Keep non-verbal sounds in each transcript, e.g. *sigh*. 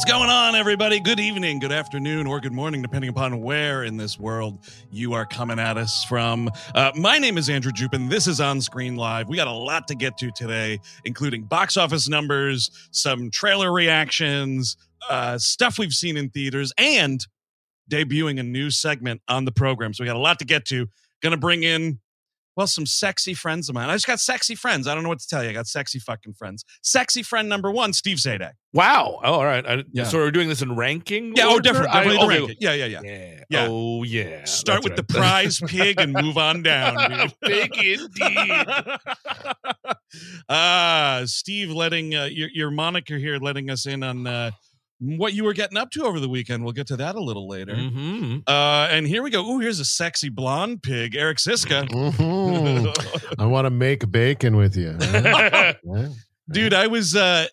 What's going on, everybody? Good evening, good afternoon, or good morning, depending upon where in this world you are coming at us from. Uh, my name is Andrew Jupin. This is On Screen Live. We got a lot to get to today, including box office numbers, some trailer reactions, uh, stuff we've seen in theaters, and debuting a new segment on the program. So we got a lot to get to. Going to bring in well, some sexy friends of mine. I just got sexy friends. I don't know what to tell you. I got sexy fucking friends. Sexy friend number one, Steve Zadek. Wow. Oh, all right. I, Yeah. So we're doing this in ranking? Yeah, oh, order? different. I- Definitely the okay. ranking. Yeah, yeah, yeah. Yeah. Yeah. Oh, yeah. Start That's with the prize *laughs* pig and move on down. Big *laughs* indeed. Ah, *laughs* Steve, letting uh, your your moniker here, letting us in on uh, what you were getting up to over the weekend. We'll get to that a little later. hmm Uh, and here we go. Ooh, here's a sexy blonde pig, Eric Szyszka. Mhm. *laughs* I want to make bacon with you. *laughs* Dude, I was. Uh,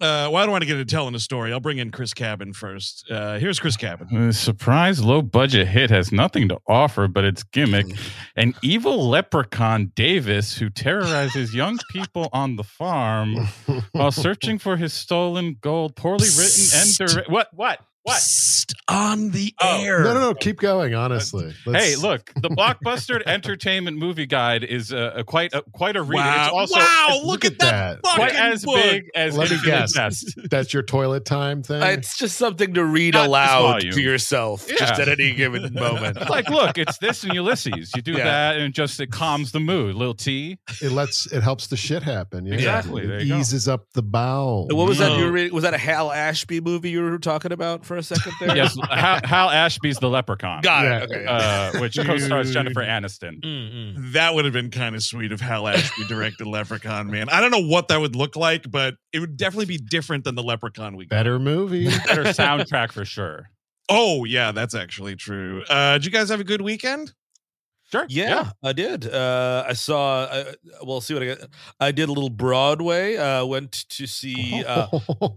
uh, well, I don't want to get into telling a story. I'll bring in Chris Cabin first. Uh, here's Chris Cabin. The surprise low budget hit has nothing to offer but its gimmick. *laughs* An evil leprechaun, Davis, who terrorizes young people on the farm *laughs* while searching for his stolen gold, poorly written and *laughs* dire- what? What? What? Psst, on the Oh. air. No, no, no. Keep going. Honestly. Uh, hey, Let's- look! The Blockbuster *laughs* Entertainment Movie Guide is a, a quite a, quite a read. Wow! It's also wow! it's Look, look at at that, that. quite as book. big as Let me guess. Jest. *laughs* That's your toilet time thing. Uh, it's just something to read Not aloud to yourself just at any given moment. *laughs* like, look, it's this and Ulysses. You do Yeah. that, and just it calms the mood. Little tea. it lets it helps the shit happen. Yeah. Exactly. It There you go. eases up the bowel. what was that you were reading? Was that a Hal Ashby movie you were talking about for a second there? Yes, Hal, Hal Ashby's the Leprechaun, Got Yeah. it. Okay. yeah. uh, which co-stars Jennifer Aniston. Mm-mm. That would have been kind of sweet if Hal Ashby directed Leprechaun, man. I don't know what that would look like, but it would definitely be different than the Leprechaun we got. Better movie. Better soundtrack for sure. Oh, yeah, that's actually true. Uh, did you guys have a good weekend? Sure. Yeah, I did. Uh, I saw. Uh, well, see what I got. I did a little Broadway. Uh, went to see uh,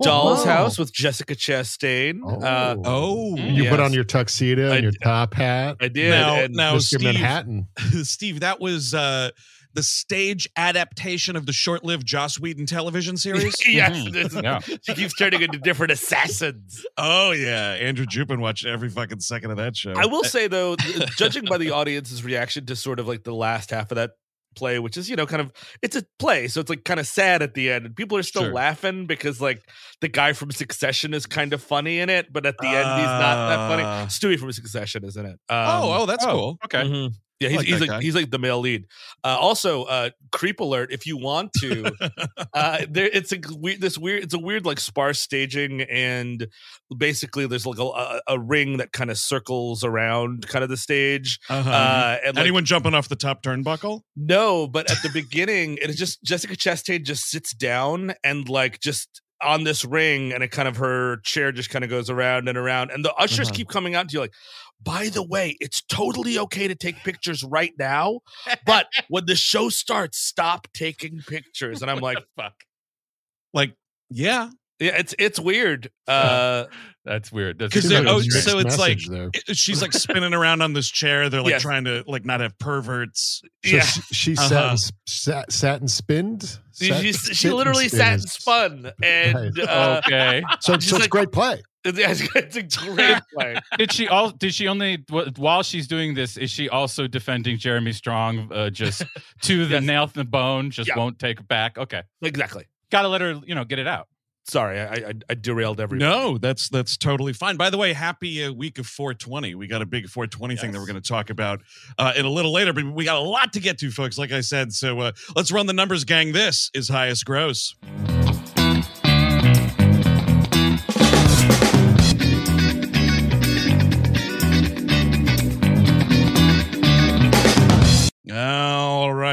Doll's House with Jessica Chastain. Uh, Oh, You put on your tuxedo I and your top hat. I did. Now- and now- Mr. Steve- Manhattan. *laughs* Steve, that was uh, the stage adaptation of the short-lived Joss Whedon television *laughs* series. yes, Mhm. this is- Yeah. *laughs* she keeps turning into different assassins. oh yeah, Andrew Jupin watched every fucking second of that show. I will say though, *laughs* judging by the audience's reaction to sort of like the last half of that play, which is you know kind of it's a play, so it's like kind of sad at the end, and people are still Sure. laughing because like the guy from Succession is kind of funny in it, but at the end he's not that funny. Uh. Stewie from Succession is in it. Um, oh, oh, that's Oh, cool. Okay. Mhm. Yeah, he's, like he's like guy. he's like the male lead. Uh, also, uh, creep alert! If you want to, *laughs* uh, there it's a weird this weird it's a weird like sparse staging, and basically there's like a, a, ring that kind of circles around kind of the stage. Uh-huh. Uh, and like, Anyone jumping off the top turnbuckle? no, but at the beginning, it is just Jessica Chastain just sits down and like just on this ring, and it kind of her chair just kind of goes around and around, and the ushers Uh-huh. keep coming out to you like. By the way, it's totally okay to take pictures right now, *laughs* but when the show starts, stop taking pictures. And I'm like, fuck. Like, yeah, yeah, it's it's weird. *laughs* Uh, That's weird. That's 'Cause Seems they're- like a oh, so it's like- message there. It- she's like spinning around on this chair. They're like Yes. trying to like not have perverts. So yeah, she, she Uh-huh. sat, and, sp- sat, sat and spinned. she, Sat- she, sit she literally spin sat and is- spun, and Right. uh, okay. So, so it's like- a great play. *laughs* it's, it's a great *laughs* play. Did she all? Did she only? While she's doing this, is she also defending Jeremy Strong? Uh, just *laughs* to the Yes. nail in the bone. Just Yeah. won't take back. Okay. Exactly. Got to let her. You know, get it out. Sorry, I, I, I derailed everything. No, that's that's totally fine. By the way, happy uh, week of 420. We got a big 420 thing that we're going to talk about uh, in a little later, but we got a lot to get to, folks. Like I said, so uh, let's run the numbers, gang. This is highest gross.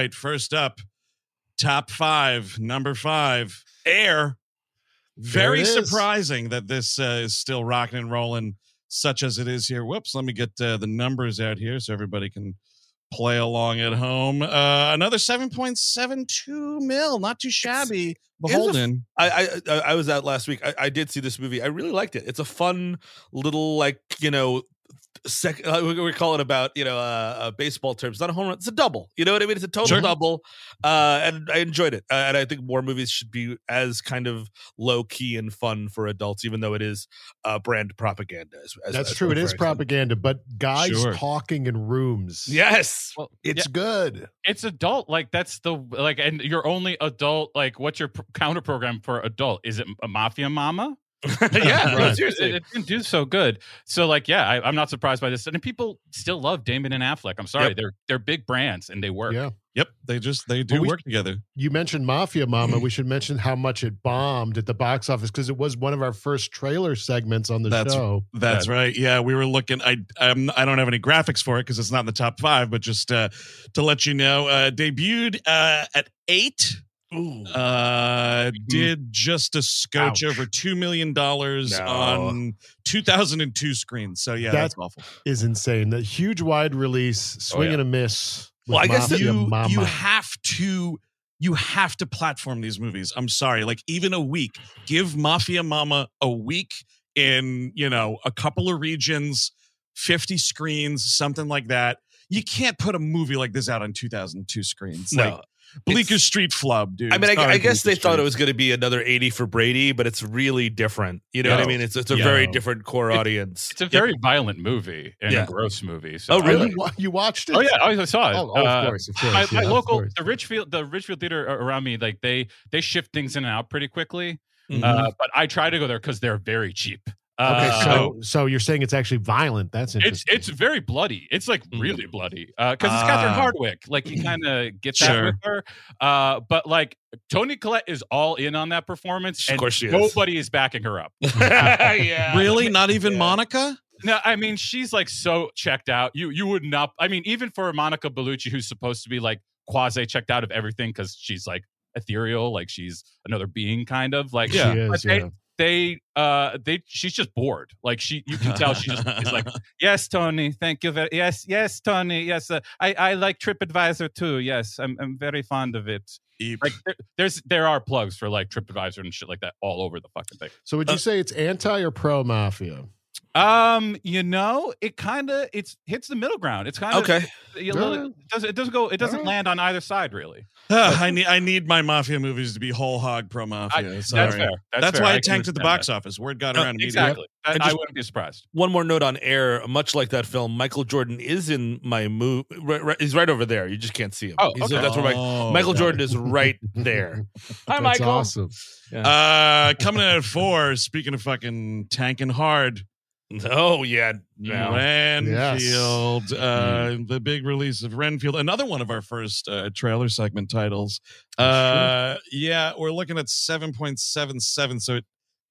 Right, first up, top five, number five, Air. Very There it is. surprising that this uh, is still rocking and rolling, such as it is here. Whoops, let me get uh, the numbers out here so everybody can play along at home. Uh, another 7.72 mil, not too shabby. Beholden. I, I I- I was out last week. I, I did see this movie. I really liked it. It's a fun little like you know sec uh, we, we call it about you know uh, uh, baseball terms not a home run it's a double you know what i mean it's a total Sure. double uh and i enjoyed it uh, and i think more movies should be as kind of low key and fun for adults even though it is uh brand propaganda as, as- That's as true. It is propaganda, but guys Sure. talking in rooms. yes Well, It's good. it's adult like that's the like and your only adult like what's your pr- counter program for adult is it a mafia mamma *laughs* *laughs* yeah Right. seriously it, it didn't do so good so like yeah I, i'm not surprised by this and people still love damon and affleck i'm sorry Yep. they're they're big brands and they work Yeah. Yep, they just they do Well, we- work together. You mentioned Mafia Mamma. *clears throat* We should mention how much it bombed at the box office because it was one of our first trailer segments on the That's- show. That's right. Yeah, we were looking. I I'm, I don't have any graphics for it because it's not in the top five. But just uh, to let you know, uh, debuted uh, at eight. Ooh. Uh, did just a scotch Ouch. over two million dollars No. on 2002 screens. So yeah, That- that's awful. Is insane. That huge wide release, swing yeah. and a miss. Well, I guess you Mama. you have to you have to platform these movies. I'm sorry, like even a week. Give Mafia Mamma a week in you know a couple of regions, 50 screens, something like that. You can't put a movie like this out on 2002 screens. no Like Bleecker It's- Street flub, dude. I mean, I, Sorry, I guess they Bleecker thought it was going to be another 80 for Brady, but it's really different. You know what I mean? It's it's a Yeah. very different core It- audience. it's a very violent movie and Yeah. a gross movie so Oh, really? you, you watched it? oh yeah i saw it Oh, oh, Uh, of course, of course. my, yeah, my of local course. the Richfield the Richfield theater around me like they they shift things in and out pretty quickly Mhm. uh, but I try to go there because they're very cheap Okay, Uh, so so you're saying it's actually violent? That's it's interesting. it's very bloody. It's like Mhm. really bloody because it's Catherine Ah. Hardwicke. Like you *clears throat* kind of get that Sure. with her. Uh, but like Toni Collette is all in on that performance, Of course she is. nobody is backing her up. *laughs* *laughs* yeah. really not even Yeah. Monica. No, I mean she's like so checked out. You you would not. I mean even for Monica Bellucci, who's supposed to be like quasi checked out of everything because she's like ethereal, like she's another being, kind of like She yeah, is, but they- yeah. They uh they she's just bored like she you can tell she just is like *laughs* yes tony thank you very yes yes tony yes uh, i i like tripadvisor too yes i'm, I'm very fond of it Eep. like there, there's there are plugs for like tripadvisor and shit like that all over the fucking thing So would you say it's anti or pro mafia? Um you know it kind of it's hits the middle ground it's kind of Okay. you know, Yeah. it doesn't it doesn't go it doesn't Alright. land on either side really Ah, I need I need my mafia movies to be whole hog pro mafia. Sorry. that's fair that's, That's fair. why I it can tanked at the box that. office. Word got Uh, around immediately. exactly I, And I just- wouldn't be surprised One more note on air. Much like that film, Michael Jordan is in my movie. Right, right, he's right over there. You just can't see him. Oh, He's- okay. That's where my, Oh. Michael Jordan is right there. *laughs* Hi, That's Michael. awesome. Uh, coming in at four. Speaking of fucking tanking hard, Oh yeah, no. Renfield. Uh, the big release of Renfield. Another one of our first uh, trailer segment titles. Uh, yeah, we're looking at seven point seven seven. So it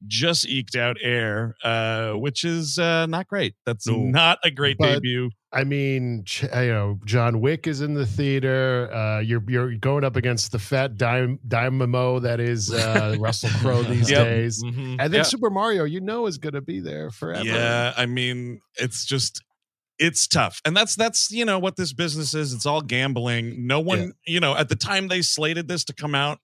just eked out air, uh, which is uh, not great. That's No. not a great But- debut. I mean, you know, John Wick is in the theater. Uh, you're you're going up against the fat dime, dynamo that is uh, *laughs* Russell Crowe these Yep. days, Mhm. and then Yeah. Super Mario. You know, is going to be there forever. Yeah, I mean, it's just it's tough. And that's that's, you know, what this business is. It's all gambling. No one, you know, at the time they slated this to come out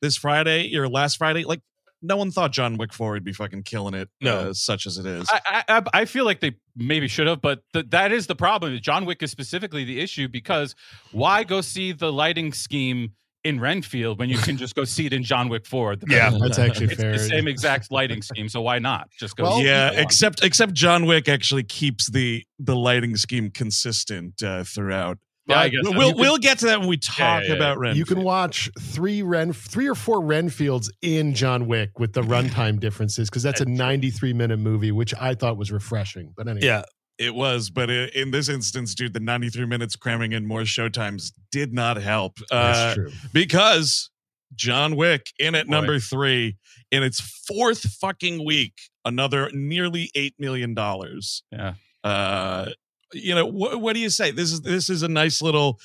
this Friday or last Friday, like no one thought John Wick 4 would be fucking killing it, No. uh, such as it is. I, I I- I feel like they maybe should have, but th- that is the problem. John Wick is specifically the issue because why go see the lighting scheme in Renfield when you can just go see it in John Wick Four? The- Yeah. That's actually *laughs* it's fair. the same exact lighting scheme, so why not just go? Well, yeah, except except John Wick actually keeps the the lighting scheme consistent uh, throughout. Yeah, I guess We'll so. we'll, You we'll get to that when we talk yeah, yeah. about Renfield. You can watch three Ren, three or four Renfields in John Wick with the runtime differences because that's a *laughs* 93 minute movie, which I thought was refreshing. But anyway, Yeah, It was, but i- in this instance, dude, the 93 minutes cramming in more showtimes did not help. that's Uh, true. because John Wick in at Boy. number three in its fourth fucking week, another nearly eight million dollars. Yeah. Uh, you know wh- what do you say? This is this is a nice little.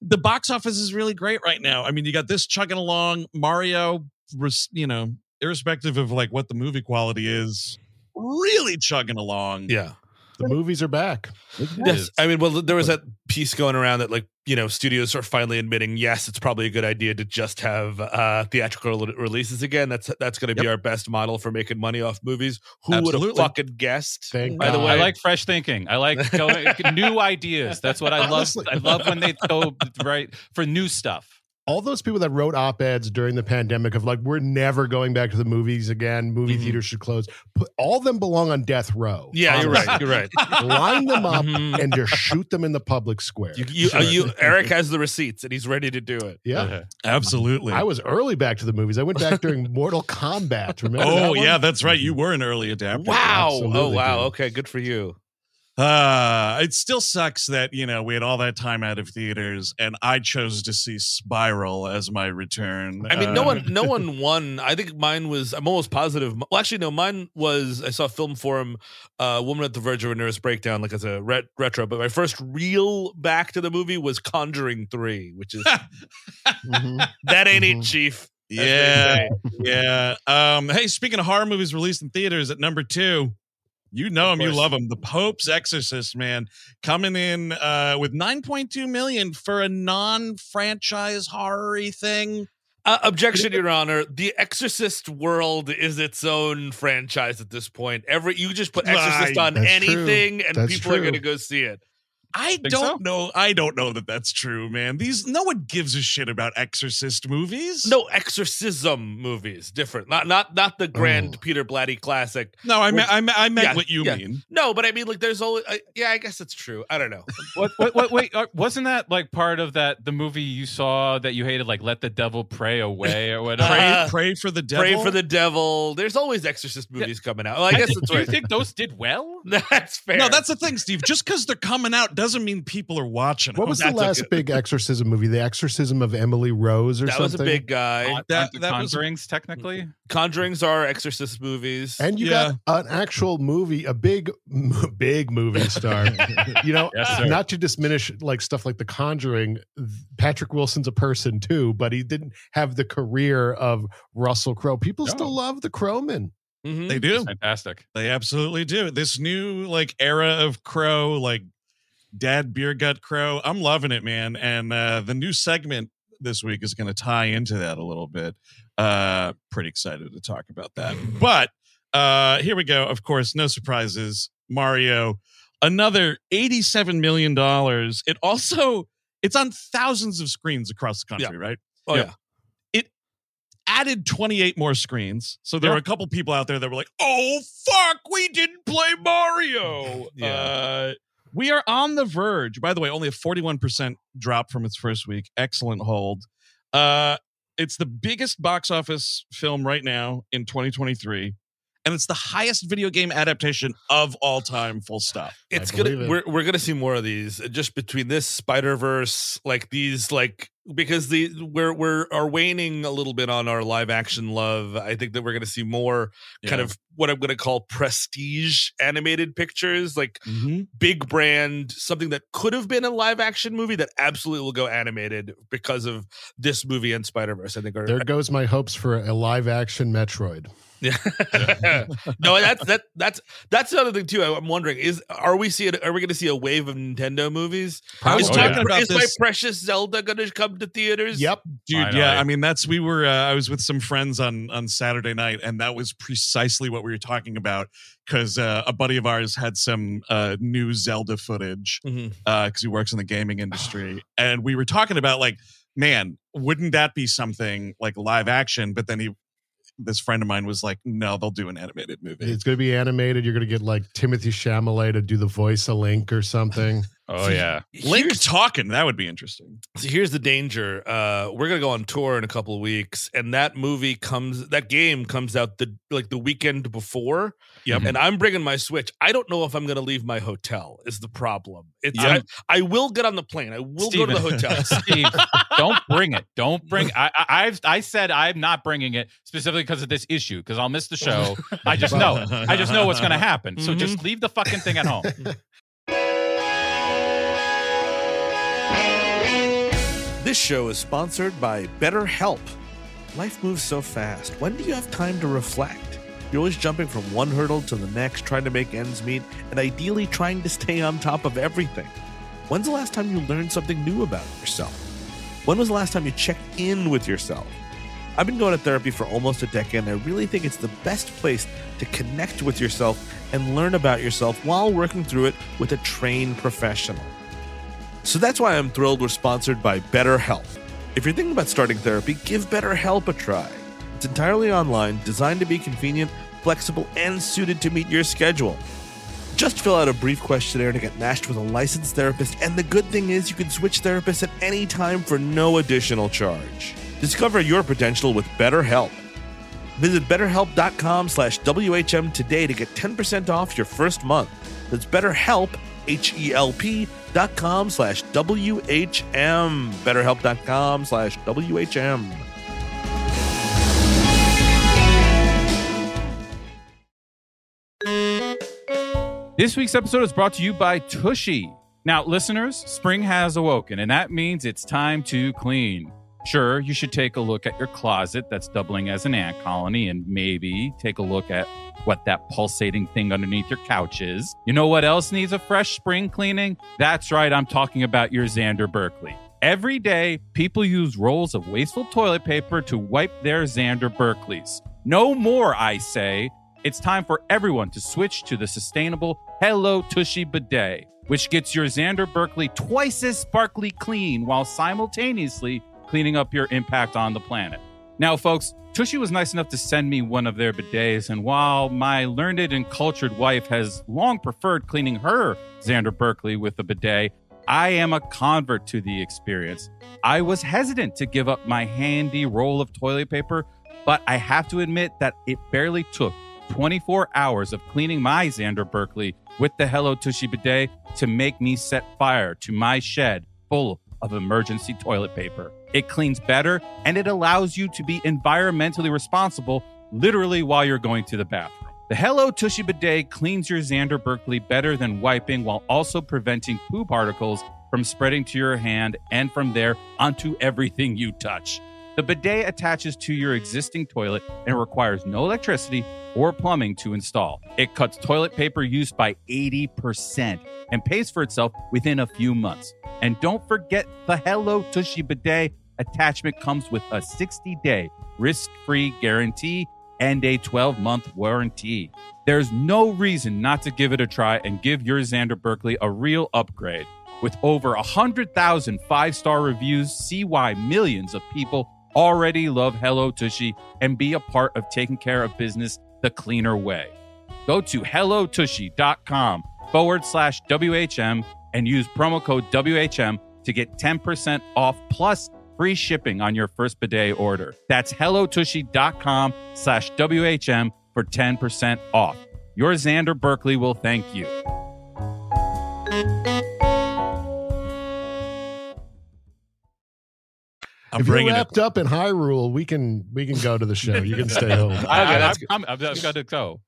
The box office is really great right now. I mean, you got this chugging along. Mario, res- you know, irrespective of like what the movie quality is, really chugging along. yeah. The movies are back. Yes, I mean, well, there was that piece going around that like you know studios are finally admitting yes it's probably a good idea to just have uh theatrical re- releases again that's that's going to be our best model for making money off movies who would have fucking guessed Thank by the way I like fresh thinking. I like going, new ideas. That's what I *laughs* love. I love when they go right for new stuff. All those people that wrote op-eds during the pandemic of like we're never going back to the movies again movie Mhm. theaters should close put, all of them belong on death row yeah you're right you're right *laughs* line them up Mhm. and just shoot them in the public square you, you, uh, you eric has the receipts and he's ready to do it yeah Absolutely. I was early back to the movies. I went back during *laughs* Mortal Kombat. Remember? that oh one? yeah, that's right. You were an early adapter. wow oh wow dude. okay good for you Uh, it still sucks that, you know, we had all that time out of theaters and I chose to see Spiral as my return. I mean, no Uh, one, no *laughs* one won. I think mine was. I'm almost positive. Well, actually, no, mine was. I saw Film Forum, uh, "Woman at the Verge of a Nervous Breakdown," like as a ret- retro. But my first real back to the movie was Conjuring Three, which is Mhm. that ain't it, Mhm. Chief. as they Yeah. Yeah. Um, hey, speaking of horror movies released in theaters at number two, you know Of him, you love him. The Pope's Exorcist, man, coming in uh, with 9.2 million for a non-franchise horror thing. Uh, objection, Your Honor. The Exorcist world is its own franchise at this point. Every you just put Exorcist on That's anything, and That's people are going to go see it. I Think don't so? know. I don't know that that's true, man. These no one gives a shit about Exorcist movies. No exorcism movies, different. Not not not the grand Oh. Peter Blatty classic. no, I meant I meant, I meant Yeah, what you yeah. mean. No, but I mean, like, there's always. Uh, yeah, I guess it's true. I don't know. What, what, what, wait, uh, wasn't that like part of that the movie you saw that you hated, like Let the Devil Pray Away or *laughs* whatever? Pray, Uh, pray for the devil. Pray for the devil. There's always exorcist movies coming out. Well, I guess think- that's Do you think those did well? *laughs* that's fair. No, that's the thing, Steve. Just because they're coming out doesn't mean people are watching. What them. was the last okay. big exorcism movie? The Exorcism of Emily Rose or something? that something? was a big guy. Aren't that- the that was- Conjurings technically? Conjurings are exorcist movies. and you Yeah. got an actual movie, a big, *laughs* big movie star. *laughs* you know, Yes, not to diminish like stuff like The Conjuring. Patrick Wilson's a person too, but he didn't have the career of Russell Crowe. People No. still love the Crowman. Mhm. They do. Fantastic. They absolutely do. This new like era of Crow, like Dad Beer Gut Crow. I'm loving it, man. And uh the new segment this week is going to tie into that a little bit. Uh pretty excited to talk about that. But uh here we go. Of course, no surprises. Mario, another 87 million dollars. It also it's on thousands of screens across the country, right? Oh Yeah. yeah. added 28 more screens. So there Yeah. were a couple people out there that were like, "Oh fuck, we didn't play Mario." Yeah. Uh, we are on the verge. By the way, only a 41% drop from its first week. Excellent hold. Uh, it's the biggest box office film right now in 2023. And it's the highest video game adaptation of all time, full stop. It's I gonna it. we're we're gonna see more of these just between this Spider Verse, like these, like because the we're we're are waning a little bit on our live action love. I think that we're gonna see more kind of what I'm gonna call prestige animated pictures, like Mhm. big brand, something that could have been a live action movie that absolutely will go animated because of this movie and Spider Verse. I think are There goes my hopes for a live action Metroid. Yeah. *laughs* no, that's that that's that's the other thing too. I- I'm wondering is are we seeing are we going to see a wave of Nintendo movies? I was Is, Oh, my, talking yeah. about is my precious Zelda going to come to theaters? Yep. dude I yeah i mean that's we were uh, i was with some friends on on saturday night and that was precisely what we were talking about because uh, a buddy of ours had some uh new zelda footage Mhm. uh because he works in the gaming industry *sighs* and we were talking about like man wouldn't that be something like live action but then he this friend of mine was like no they'll do an animated movie It's going to be animated. You're going to get like Timothée Chalamet to do the voice of Link or something. Oh yeah. link Here's- talking that would be interesting So here's the danger. Uh, we're gonna go on tour in a couple of weeks, and that movie comes, that game comes out the like the weekend before. Yep. And I'm bringing my Switch. I don't know if I'm gonna leave my hotel. Is the problem? It's Yep. I, I will get on the plane. I will go to the hotel. *laughs* Steve, don't bring it. Don't bring. I, I, I've I said I'm not bringing it specifically because of this issue because I'll miss the show. I just *laughs* know. I just know what's going to happen. So just leave the fucking thing at home. *laughs* This show is sponsored by BetterHelp. Life moves so fast. When do you have time to reflect? You're always jumping from one hurdle to the next, trying to make ends meet, and ideally trying to stay on top of everything. When's the last time you learned something new about yourself? When was the last time you checked in with yourself? I've been going to therapy for almost a decade, and I really think it's the best place to connect with yourself and learn about yourself while working through it with a trained professional. So that's why I'm thrilled we're sponsored by BetterHelp. If you're thinking about starting therapy, give BetterHelp a try. It's entirely online, designed to be convenient, flexible, and suited to meet your schedule. Just fill out a brief questionnaire to get matched with a licensed therapist, and the good thing is you can switch therapists at any time for no additional charge. Discover your potential with BetterHelp. Visit betterhelp.com slash WHM today to get 10% off your first month. That's BetterHelp, H-E-L-P dot com slash WHM. BetterHelp.com slash WHM. This week's episode is brought to you by Tushy. Now, listeners, spring has awoken, and that means it's time to clean. Sure, you should take a look at your closet that's doubling as an ant colony, and maybe take a look at what that pulsating thing underneath your couch is. You know what else needs a fresh spring cleaning? That's right, I'm talking about your Xander Berkeley. Every day, people use rolls of wasteful toilet paper to wipe their Xander Berkeleys. No more, I say. It's time for everyone to switch to the sustainable Hello Tushy bidet, which gets your Xander Berkeley twice as sparkly clean while simultaneously cleaning up your impact on the planet. Now, folks, Tushy was nice enough to send me one of their bidets, and while my learned and cultured wife has long preferred cleaning her Xander Berkeley with a bidet, I am a convert to the experience. I was hesitant to give up my handy roll of toilet paper, but I have to admit that it barely took 24 hours of cleaning my Xander Berkeley with the Hello Tushy bidet to make me set fire to my shed full of emergency toilet paper. It cleans better and it allows you to be environmentally responsible literally while you're going to the bathroom. The Hello Tushy bidet cleans your Xander Berkeley better than wiping while also preventing poo particles from spreading to your hand and from there onto everything you touch. The bidet attaches to your existing toilet and requires no electricity or plumbing to install. It cuts toilet paper use by 80% and pays for itself within a few months. And don't forget the Hello Tushy bidet attachment comes with a 60 day risk free guarantee and a 12 month warranty. There's no reason not to give it a try and give your Xander Berkeley a real upgrade. With over 100,000 five star reviews, see why millions of people already love Hello Tushy and be a part of taking care of business the cleaner way. Go to hellotushy.com forward slash WHM and use promo code WHM to get 10% off plus free shipping on your first bidet order. That's hellotushy.com slash WHM for 10% off. Your Xander Berkeley will thank you. I'm if you're bringing it. wrapped up in Hyrule, we can we can go to the show. You can stay *laughs* home. I, that's am I've got to go.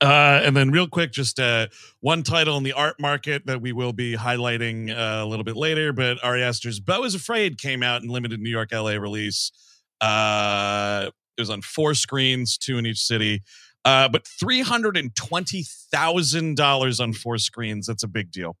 Uh, and then, real quick, just uh, one title in the art market that we will be highlighting uh, a little bit later. But Ari Aster's "Beau is Afraid" came out in limited New York, LA release. Uh, it was on four screens, two in each city. Uh, but three hundred and twenty thousand dollars on four screens. That's a big deal.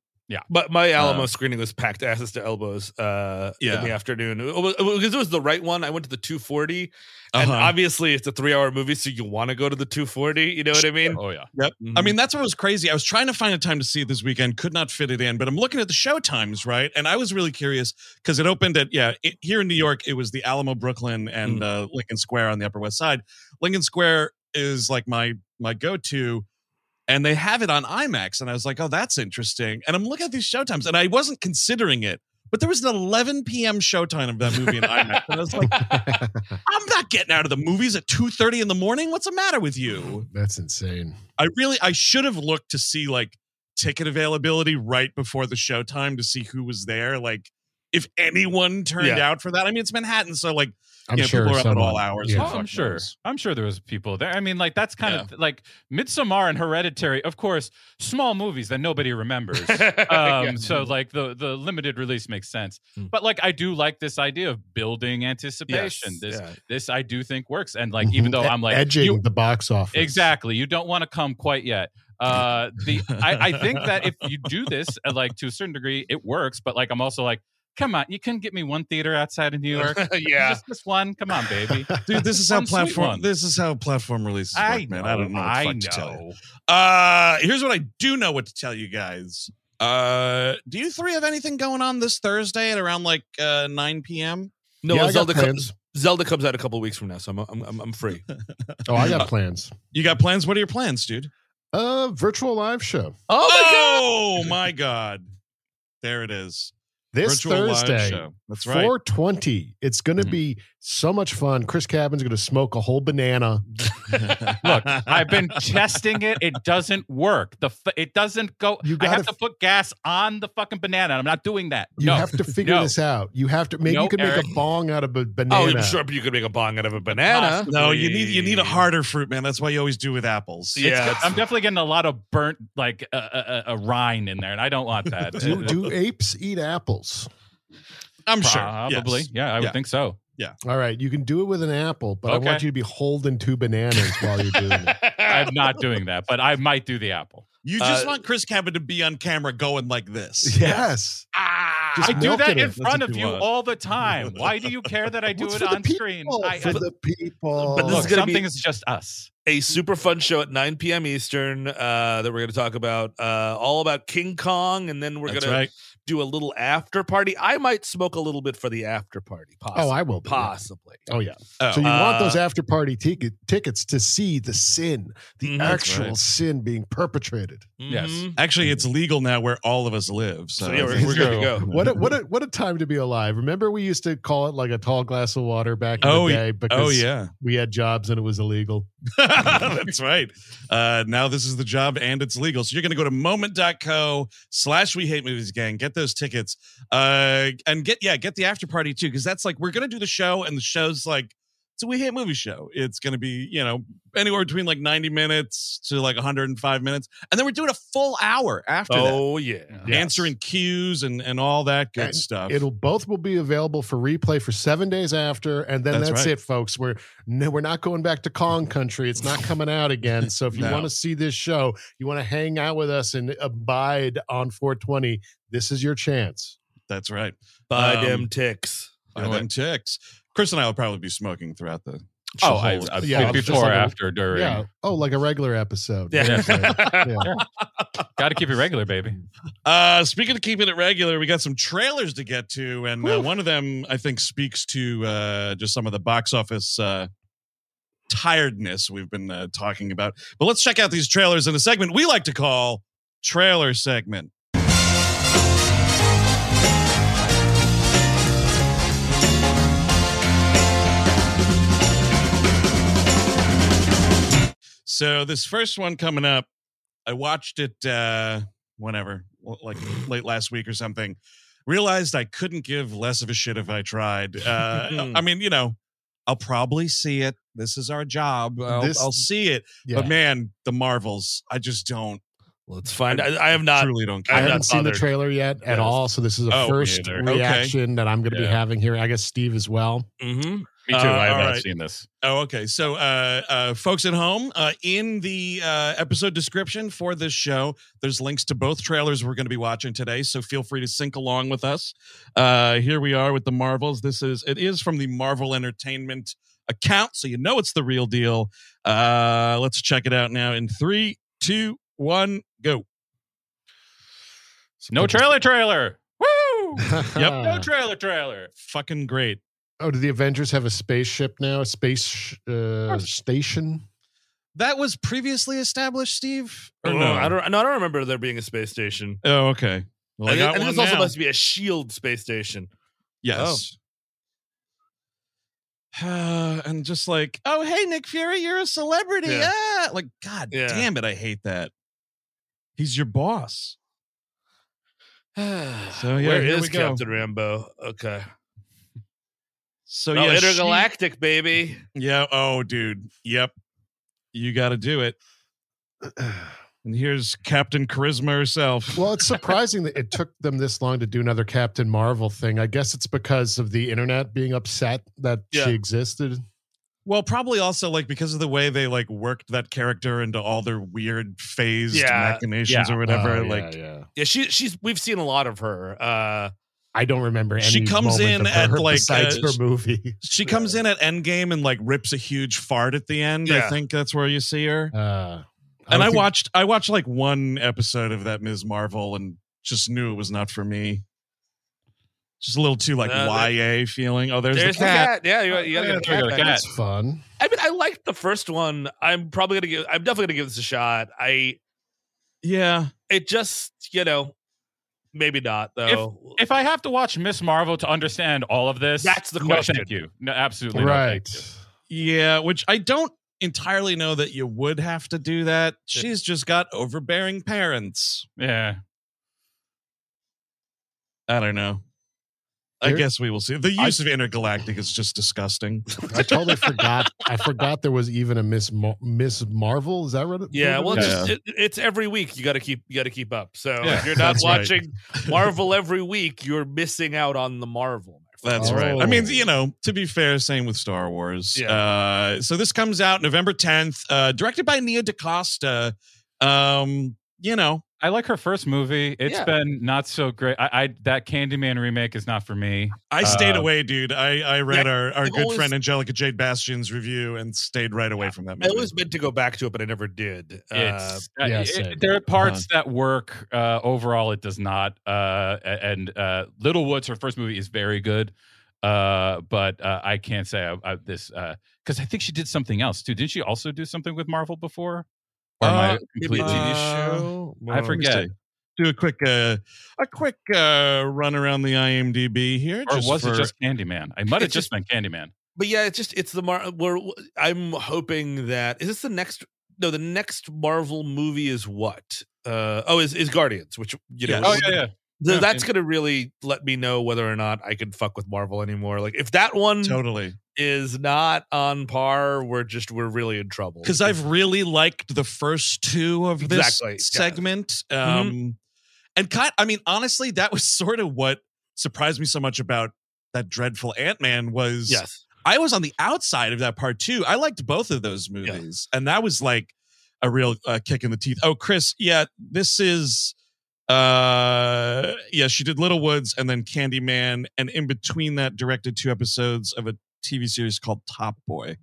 But my Alamo Uh, screening was packed asses to elbows uh, Yeah. in the afternoon It was- because it was the right one. I went to the 240, and Uh-huh. obviously it's a three-hour movie, so you want to go to the 240. You know what I mean? Oh, yeah. Yep. I Mhm. mean, that's what was crazy. I was trying to find a time to see it this weekend, could not fit it in, but I'm looking at the show times, right? And I was really curious because it opened at, yeah, it, here in New York, it was the Alamo, Brooklyn, and uh, Lincoln Square on the Upper West Side. Lincoln Square is like my my go to, and they have it on IMAX. And I was like, oh, that's interesting. And I'm looking at these showtimes, and I wasn't considering it. But there was an 11 p.m. showtime of that movie in IMAX, and I was like, *laughs* "I'm not getting out of the movies at 2:30 in the morning. What's the matter with you?" Oh, that's insane. I really I should have looked to see like ticket availability right before the showtime to see who was there. Like if anyone turned Yeah. out for that. I mean, it's Manhattan, so like I'm you know, sure people are up at all hours. yeah. Oh, I'm sure. knows? I'm sure there was people there. I mean, like that's kind of like Midsommar and Hereditary. Of course, small movies that nobody remembers. *laughs* um, Yeah. So like the the limited release makes sense. Mm. But like I do like this idea of building anticipation. Yes, This yeah. this I do think works. And like even though Mhm. I'm like edging you- the box office. Exactly. You don't want to come quite yet. Uh, the I, I think that if you do this, uh, like to a certain degree, it works. But like, I'm also like, come on, you couldn't get me one theater outside of New York. *laughs* yeah. just this one. Come on, baby. *laughs* Dude, this is how platform. This is how platform releases work, I man. know. I don't know. What I fuck to tell you. know. Uh, here's what I do know what to tell you guys. Uh, do you three have anything going on this Thursday at around like uh 9 p.m.? No, Yeah, Zelda comes. Zelda comes out a couple weeks from now, so I'm I'm I'm, I'm free. *laughs* Oh, I got plans. You got plans? What are your plans, dude? Uh, virtual live show Oh my god! There it is. This Virtual Thursday. That's right. 420. It's going to Mhm. be so much fun. Chris Cabin's going to smoke a whole banana. *laughs* Look, I've been testing it. It doesn't work. The f- it doesn't go. You I have gotta put gas on the fucking banana. I'm not doing that. You no. have to figure No. this out. You have to maybe No, you could make a bong out of a oh, banana. I'm sure you could make a bong out of a banana. Possibly. no, you need you need a harder fruit, man. That's why you always do with apples. Yeah, it's- I'm definitely getting a lot of burnt like a, a, a rind in there, and I don't want that. Do, do apes eat apples? I'm sure. Probably. Yes. Yeah, I would Yeah. think so. All right, you can do it with an apple, but I want you to be holding two bananas while you're doing it. *laughs* I'm not doing that, but I might do the apple. You just Uh, want Chris Cabin to be on camera going like this. *laughs* Yes. Ah, I do that in front of you you want. all the time. Why do you care that I do What's it for the on screen? people? I, for I, the people. But this look, is gonna some be- things it's just us. a super fun show at 9 p.m. Eastern uh, that we're going to talk about, uh, all about King Kong, and then we're going right. to do a little after party. I might smoke a little bit for the after party. Possibly. Oh, I will. be, yeah. Possibly. Oh yeah. Oh, So you want those Uh, after party ticket, tickets to see the sin, the Mhm. Actual right. sin being perpetrated. Yes. Mhm. Actually, it's legal now where all of us live. So, So yeah, we're, we're good to go. *laughs* What a, what a what a time to be alive. Remember we used to call it like a tall glass of water back in Oh, the day because oh yeah, we had jobs and it was illegal. *laughs* that's right. Uh, now this is the job and it's legal. So you're going to go to moment.co slash we hate movies gang, get those tickets, uh, and get, yeah, get the after party too. Cause that's like, we're going to do the show and the show's like, it's a we hate movie show. It's going to be, you know, anywhere between like 90 minutes to like 105 minutes. And then we're doing a full hour after that. Oh yeah. Answering cues and, and all that good And stuff. It'll both will be available for replay for seven days after, and then That's that's, right. it, folks. We're no, we're not going back to Kong country. It's not coming out again. So if you No. want to see this show, you want to hang out with us and abide on 420. This is your chance. That's right. Buy Um, them ticks. Buy them ticks. Chris and I will probably be smoking throughout the. Oh, I, episode. I, Yeah, just before, like a- after, during. Yeah. Oh, like a regular episode. Yeah. Yeah. *laughs* Got to keep it regular, baby. Uh, speaking of keeping it regular, we got some trailers to get to, and uh, one of them I think speaks to uh, just some of the box office uh, tiredness we've been uh, talking about. But let's check out these trailers in a segment we like to call trailer segment. So this first one coming up, I watched it uh whenever, like late last week or something. Realized I couldn't give less of a shit if I tried. Uh *laughs* I mean, you know, I'll probably see it. This is our job. I'll, This- I'll see it. Yeah. But man, the Marvels, I just don't Let's find. I, I have not. truly don't care. I'm haven't seen the bothered. trailer yet at Yes. all. So this is a Oh, me first either. Okay. reaction that I'm going to be having here. I guess Steve as well. Mhm. Me too. Uh, I have not right. seen this. Oh, okay. So, uh, uh, folks at home, uh, in the uh, episode description for this show, there's links to both trailers we're going to be watching today. So feel free to sync along with us. Uh, here we are with the Marvels. This is it is from the Marvel Entertainment account, so you know it's the real deal. Uh, let's check it out now. In three, two, one, go. No trailer, trailer. *laughs* Woo! Yep. No trailer, trailer. Fucking great. Oh, do the Avengers have a spaceship now? A space uh, station? That was previously established, Steve. Or Oh, no? I don't. No, I don't remember there being a space station. Oh, okay. Well, I, I think, got I think one this also now. must be a Shield space station. Yes. *sighs* and just like, oh hey, Nick Fury, you're a celebrity. Yeah. Ah! Like, God Yeah. damn it, I hate that. He's your boss. *sighs* so yeah, where here is we go. Captain Rambo? Okay. So oh, yeah, she- intergalactic baby. yeah. Oh, dude. Yep. You got to do it. *clears throat* And here's Captain Charisma herself. *laughs* Well, it's surprising that it took them this long to do another Captain Marvel thing. I guess it's because of the internet being upset that Yeah. she existed. Well, probably also like because of the way they like worked that character into all their weird phased Yeah. machinations Yeah. or whatever. Yeah, like yeah. Yeah, she she's we've seen a lot of her. Uh I don't remember any. She comes in of her at, like, besides uh, her movie. she comes in at Endgame and like rips a huge fart at the end. I think that's where you see her. Uh, and I think- watched I watched like one episode of that Ms. Marvel and just knew it was not for me. Just a little too like Uh, YA feeling. Oh, there's, there's the cat. Yeah, you, you gotta Yeah, get the cat. you back. cat. That's fun. I mean, I liked the first one. I'm probably gonna give. I'm definitely gonna give this a shot. I. Yeah. It just, you know, maybe not though. If I have to watch Miss Marvel to understand all of this, That's the no, question. thank you. No, absolutely. right. you. Yeah, which I don't entirely know that you would have to do that. She's just got overbearing parents. Yeah. I don't know. I There- guess we will see. The use of intergalactic is just disgusting. I totally forgot. I forgot there was even a Miss Mar- Miss Marvel. Is that right? yeah, well, Yeah. it's, just, it, it's every week. You got to keep. You got to keep up. So Yeah, if you're not that's right. watching Marvel every week, you're missing out on the Marvel. my friend. That's right. I mean, Oh. you know, to be fair, same with Star Wars. Yeah. Uh, so this comes out November 10th, uh, directed by Nia DaCosta. Um, you know, I like her first movie. It's Yeah. been not so great. I, I that Candyman remake is not for me. I stayed Uh, away, dude. I, I read Yeah, our, our I've good always- friend Angelica Jade Bastién's review and stayed right away from that movie. I was meant to go back to it, but I never did. Uh, It's uh, yeah, it- same. there are parts that work. Uh, overall, it does not. Uh, and uh, Little Woods, her first movie, is very good. Uh, but uh, I can't say I, I, this because I think she did something else too. Didn't she also do something with Marvel before? Or am I Uh, maybe completely? TV Uh, show. I forget. see. Do a quick uh, a quick uh, run around the IMDb here. Or just was for- it just Candyman? I might have It's just been Candyman. But yeah, it's just it's the Mar. We're, I'm hoping that is this the next. No, the next Marvel movie is what? Uh, oh, is is Guardians, which you know. Yes. Oh yeah, yeah. Yeah, that's and- gonna really let me know whether or not I can fuck with Marvel anymore. Like if that one totally? is not on par, we're just we're really in trouble. because I've really liked the first two of this Exactly, yeah. segment. Mhm. Um, and kind, I mean, honestly, that was *laughs* sort of what surprised me so much about that dreadful Ant Man was. yes, I was on the outside of that part too. I liked both of those movies, and that was like a real uh, kick in the teeth. Oh, Chris, yeah, this is. Uh, yeah, she did Little Woods and then Candyman, and in between that, directed two episodes of a TV series called Top Boy.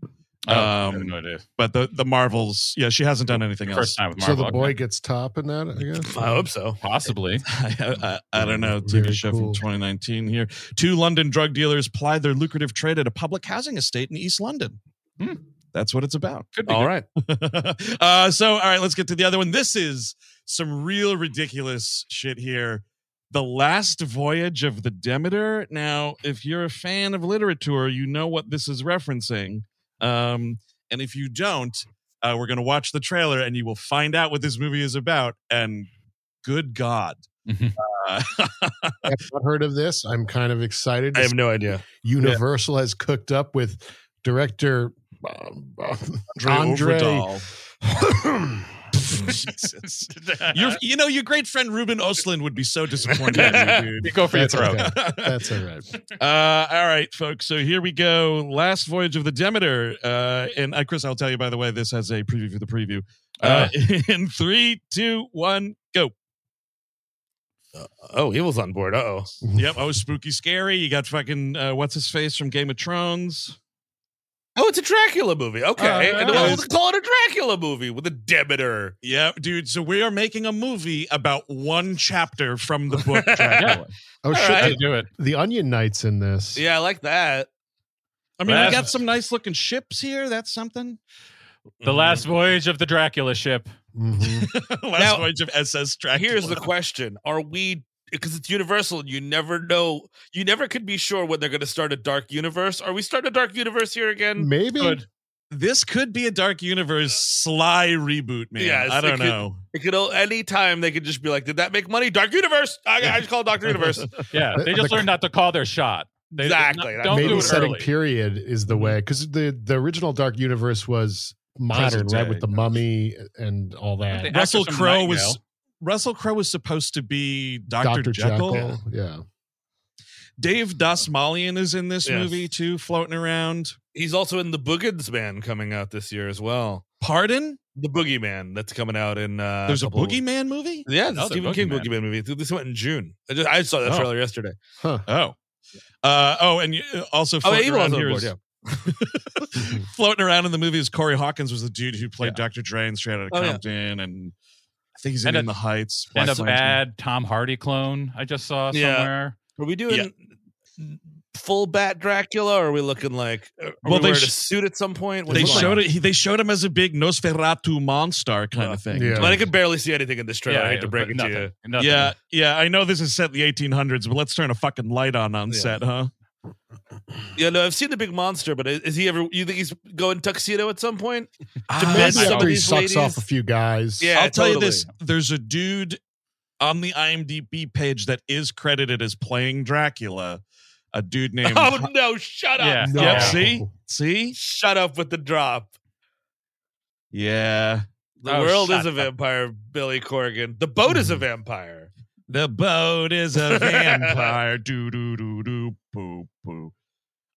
Oh, I have Um, no idea. But the the Marvels, yeah, she hasn't done anything else. First time with So the boy gets top in that. I guess. I hope so. possibly. *laughs* I, I, I don't know. TV Very show cool. from 2019 here. Two London drug dealers ply their lucrative trade at a public housing estate in East London. Hmm. That's what it's about. Could be. All good. right. *laughs* uh, so, all right, let's get to the other one. This is some real ridiculous shit here. The Last Voyage of the Demeter. Now, if you're a fan of literature, you know what this is referencing. Um, and if you don't, uh, we're going to watch the trailer and you will find out what this movie is about. And good God. Mhm. *laughs* Uh, *laughs* I've not heard of this. I'm kind of excited. I have no idea. Universal has cooked up with director um, um, Andre Andre. *clears throat* Jesus. *laughs* Your, you know, your great friend Ruben Ostlund would be so disappointed in you, dude. *laughs* Go for your That's throat. okay. *laughs* That's all right. Uh, all right, folks. So here we go. Last voyage of the Demeter. Uh, and uh, Chris, I'll tell you by the way, this has a preview for the preview. Uh, in three, two, one, go. Oh, he was on board. Uh oh. Yep. Oh, spooky, scary. You got fucking uh, what's his face from Game of Thrones. Oh, it's a Dracula movie. Okay, Uh, and we'll call it a Dracula movie with a Demeter. Yeah, dude. So we are making a movie about one chapter from the book *laughs* Dracula. Oh All shit! right. The, do it. the Onion Knights in this. Yeah, I like that. I mean, we got some nice looking ships here. That's something. The last voyage of the Dracula ship. Mhm. *laughs* Last Now, voyage of SS Dracula. Here's the question: Are we? Because it's Universal, and you never know. You never could be sure when they're going to start a dark universe. Are we starting a dark universe here again? Maybe. Good. This could be a Dark Universe sly reboot, man. Yes, I don't could- know. It could any time they could just be like, "Did that make money? Dark universe? I, I just call it Dark universe." *laughs* Yeah, they just learned not to call their shot. They, Exactly. not- Don't Maybe do it setting early. period is the mm-hmm. way because the the original Dark Universe was modern, Present right, with the mummy uh, and all that. Russell Crowe was Nightingale. Russell Crowe was supposed to be Dr. Doctor Jekyll. Jekyll. Yeah. Dave Dastmalchian is in this Yes. movie too, floating around. He's also in the Boogans Man coming out this year as well. Pardon? The Boogeyman that's coming out in. Uh, There's a couple- Boogeyman movie? Yeah, the Oh, Stephen King Boogeyman. Boogeyman movie. This went in June. I, just, I saw that Oh. trailer yesterday. Huh. Oh. Uh, oh, and you, also Oh, floating Evil around here board. is- Yeah. *laughs* floating around in the movie is Corey Hawkins was the dude who played Yeah. Dr. Dre and Straight Outta Oh, yeah. Compton, and I think he's in, And a- In the Heights. and a bad Tom Hardy clone I just saw Yeah. somewhere. Are we doing full Bat Dracula, or are we looking like? Uh, are Well, well, they they sh- a suit at some point. They What's going showed on? it. They showed him as a big Nosferatu monster kind Yeah. of thing. Yeah. But I could barely see anything in this trailer. I hate to yeah, break it nothing, to you. nothing. Yeah, yeah. I know this is set in the 1800s, but let's turn a fucking light on on Yeah. set, huh? Yeah, no, I've seen the big monster, but is is he ever? You think he's going tuxedo at some point? *laughs* Ah, Met Maybe some of after he these sucks ladies- off a few guys. Yeah, I'll tell you this: there's a dude on the IMDb page that is credited as playing Dracula. A dude *laughs* named. Oh no! Shut up! Yeah. No. Yep, see, see, Shut up with the drop. yeah. The Oh, world is shut a up. vampire, Billy Corgan. The boat is a mm-hmm. vampire. The boat is a vampire. *laughs* do do do do poo poo.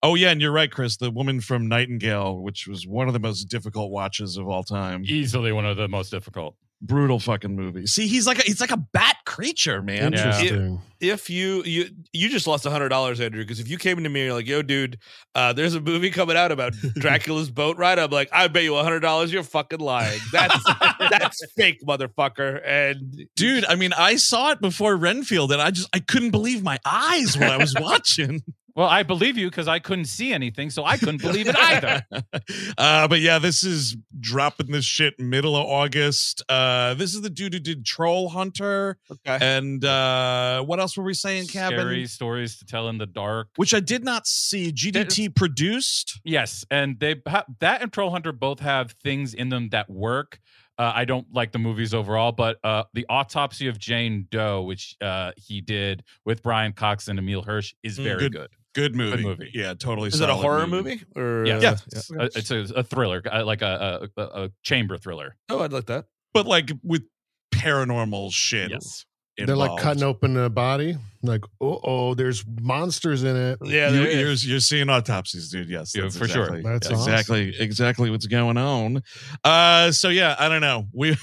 Oh yeah, and you're right, Chris. The woman from Nightingale, which was one of the most difficult watches of all time. Easily one of the most difficult. Brutal fucking movie. See, he's like a, he's like a bat creature, man. Interesting. If you you you just lost a hundred dollars, Andrew, because if you came into me and you're like, "Yo, dude, uh, there's a movie coming out about *laughs* Dracula's boat ride," I'm like, "I bet you a hundred dollars. You're fucking lying. *laughs* That's that's fake, motherfucker." And Dude, I mean, I saw it before Renfield, and I just I couldn't believe my eyes when I was *laughs* watching. Well, I believe you because I couldn't see anything, so I couldn't believe it either. *laughs* uh, but yeah, this is dropping this shit middle of August. Uh, this is the dude who did Troll Hunter, okay, and uh, what else were we saying, Cabin? Scary stories to tell in the dark. Which I did not see. GDT produced. Yes, and they ha- that and Troll Hunter both have things in them that work. Uh, I don't like the movies overall, but uh, the autopsy of Jane Doe, which uh, he did with Brian Cox and Emile Hirsch, is Mm, very good. good. Good movie. movie. Yeah, totally. is it a horror movie or Yeah. uh, Yes. Uh, it's a, a thriller, uh, like a, a, a, a chamber thriller. Oh, I'd like that. But like with paranormal shit. Yes. They're like involved. cutting open a body. Like, oh, oh, there's monsters in it. Yeah, You, there you're, you're seeing autopsies, dude. Yes, Yeah, that's for sure. exactly- That's exactly exactly what's going on. Uh, so yeah, I don't know. We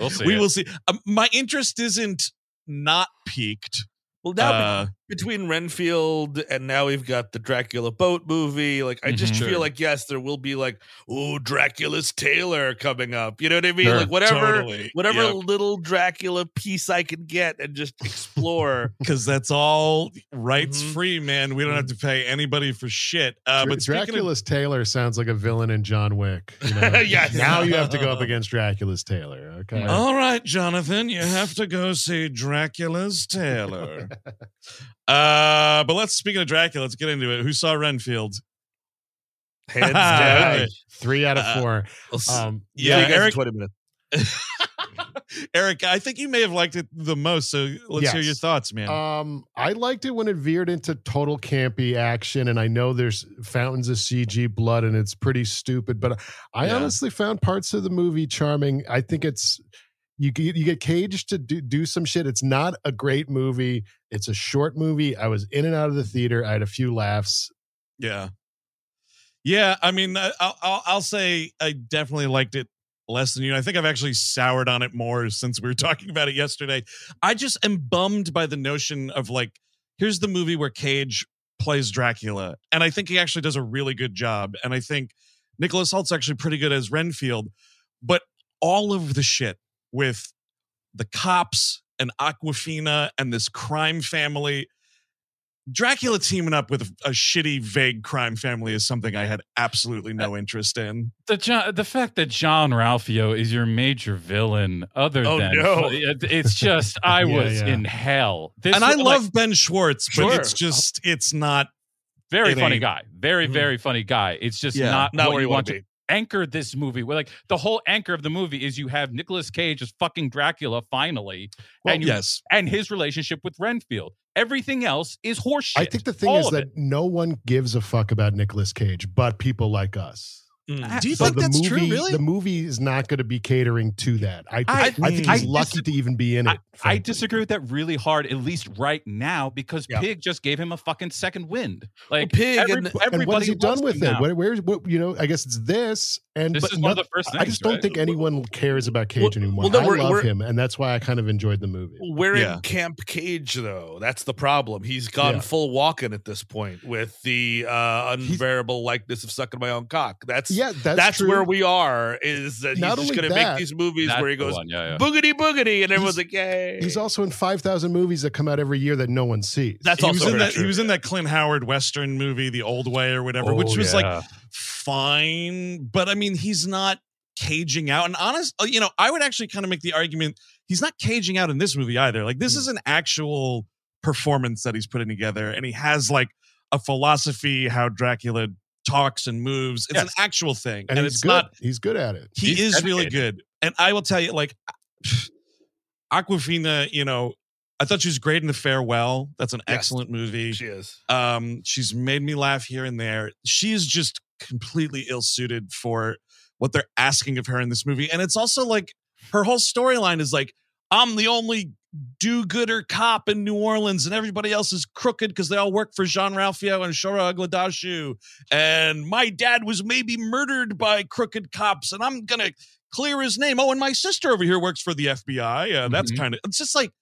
We'll see *laughs* we it. will see. Um, my interest isn't not peaked. Well, now Uh, between Renfield and now we've got the Dracula boat movie. Like, I just Mhm. feel Sure. like yes, there will be like, oh, Dracula's Taylor coming up. You know what I mean? Sure. Like whatever, Totally. whatever Yep. little Dracula piece I can get and just explore. because that's all rights Mhm. free, man. We don't have to pay anybody for shit. Uh, but speaking of, Dracula's Taylor sounds like a villain in John Wick. You know? *laughs* Yes. Now you have to go up against Dracula's Taylor. Okay. all right, Jonathan, you have to go see Dracula's Taylor. *laughs* uh, but let's speaking of Dracula, let's get into it. Who saw Renfield? Hands *laughs* down. Three out of Uh, four. I'll Um, Yeah, see you guys in Eric. twenty minutes. *laughs* Eric, I think you may have liked it the most. So let's hear your thoughts, man. Um, I liked it when it veered into total campy action, and I know there's fountains of CG blood, and it's pretty stupid. But I Yeah. honestly found parts of the movie charming. I think it's you get you get Cage to do, do some shit. It's not a great movie. It's a short movie. I was in and out of the theater. I had a few laughs. Yeah, yeah. I mean, uh, I'll, I'll I'll say I definitely liked it less than you. I think I've actually soured on it more since we were *laughs* talking about it yesterday. I just am bummed by the notion of like, here's the movie where Cage plays Dracula, and I think he actually does a really good job. And I think Nicholas Hoult's actually pretty good as Renfield, but all of the shit with the cops and Awkwafina and this crime family. Dracula teaming up with a, a shitty, vague crime family is something I had absolutely no interest in. The John, the fact that Jean Ralphio is your major villain, other Oh, than no. it's just *laughs* I Yeah, was yeah. in hell. This and I was, like, love Ben Schwartz, but Sure. it's just it's not. very it funny ain't. guy, very Mhm. very funny guy. It's just Yeah. not Not what where you you want want to to be. anchor this movie. Well, like the whole anchor of the movie is you have Nicolas Cage as fucking Dracula finally, Well, and you, yes, and his relationship with Renfield. Everything else is horseshit. I think the thing All is that it. no one gives a fuck about Nicolas Cage, but people like us. Mm. Do you So think the that's movie, true? Really? the movie is not going to be catering to that. I, I- think, I, think I he's lucky dis- to even be in it. I, I disagree with that really hard, at least right now, because Yeah. Pig just gave him a fucking second wind. Like Pig every- and- And everybody what has he done with it? now. What, where's what? You know, I guess it's this, and This but is one of the first Things, I just don't right? think anyone cares about Cage Well- anymore. well, no, I we're- love we're- him, and that's why I kind of enjoyed the movie. We're Yeah. in Camp Cage, though. That's the problem. He's gone Yeah. full walking at this point with the uh, unbearable likeness of sucking my own cock. That's Yeah, that's, that's, true. where we are. Is that Not he's just only going to make these movies That's where he goes one, yeah, yeah. boogity boogity, and everyone's He's- like, "Yay!" He's also in five thousand movies that come out every year that no one sees. That's he also was in that. true. He was in that Clint Howard Western movie, The Old Way or whatever, which Oh, was like fine, but I mean, he's not caging out. And honest, uh, you know, I would actually kind of make the argument he's not caging out in this movie either. Like, Hmm. this is an actual performance that he's putting together, and he has like a philosophy how Dracula talks and moves. It's an actual thing, and, and, it's good. not. he's good at it. He He's is really good, and I will tell you, like *sighs* Awkwafina, you know. I thought she was great in The Farewell. That's an Yes. excellent movie. she is. Um, she's made me laugh here and there. She's just completely ill suited for what they're asking of her in this movie. And it's also like her whole storyline is like, I'm the only do gooder cop in New Orleans, and everybody else is crooked because they all work for Jean Ralphio and Shohreh Aghdashloo. And my dad was maybe murdered by crooked cops, and I'm gonna clear his name. Oh, and my sister over here works for the FBI. Uh, that's Mhm. kind of it's just like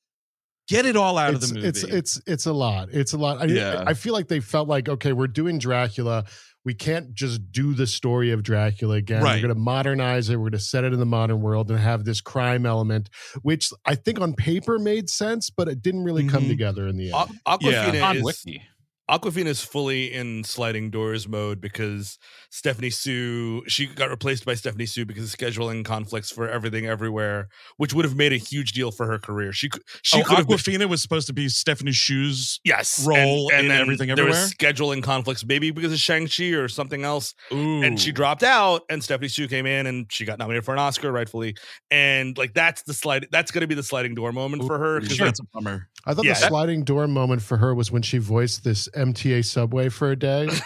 get it all out it's, of the movie. It's it's it's a lot. It's a lot. I Yeah. I feel like they felt like okay, we're doing Dracula. We can't just do the story of Dracula again. Right. We're going to modernize it. We're going to set it in the modern world and have this crime element, which I think on paper made sense, but it didn't really come Mhm. together in the end. Aqu- Awkwafina on is Wiki. Awkwafina is fully in sliding doors mode because Stephanie Hsu she got replaced by Stephanie Hsu because of scheduling conflicts for everything everywhere, which would have made a huge deal for her career. She could she oh, could have been- Awkwafina was supposed to be Stephanie Hsu's. yes role in then Everything there Everywhere? was scheduling conflicts maybe because of Shang Chi or something else, Ooh. and she dropped out. And Stephanie Hsu came in and she got nominated for an Oscar rightfully, and like that's the slide that's going to be the sliding door moment for her because Sure, that's a bummer. I thought Yeah, the that- sliding door moment for her was when she voiced this MTA subway for a day. *laughs*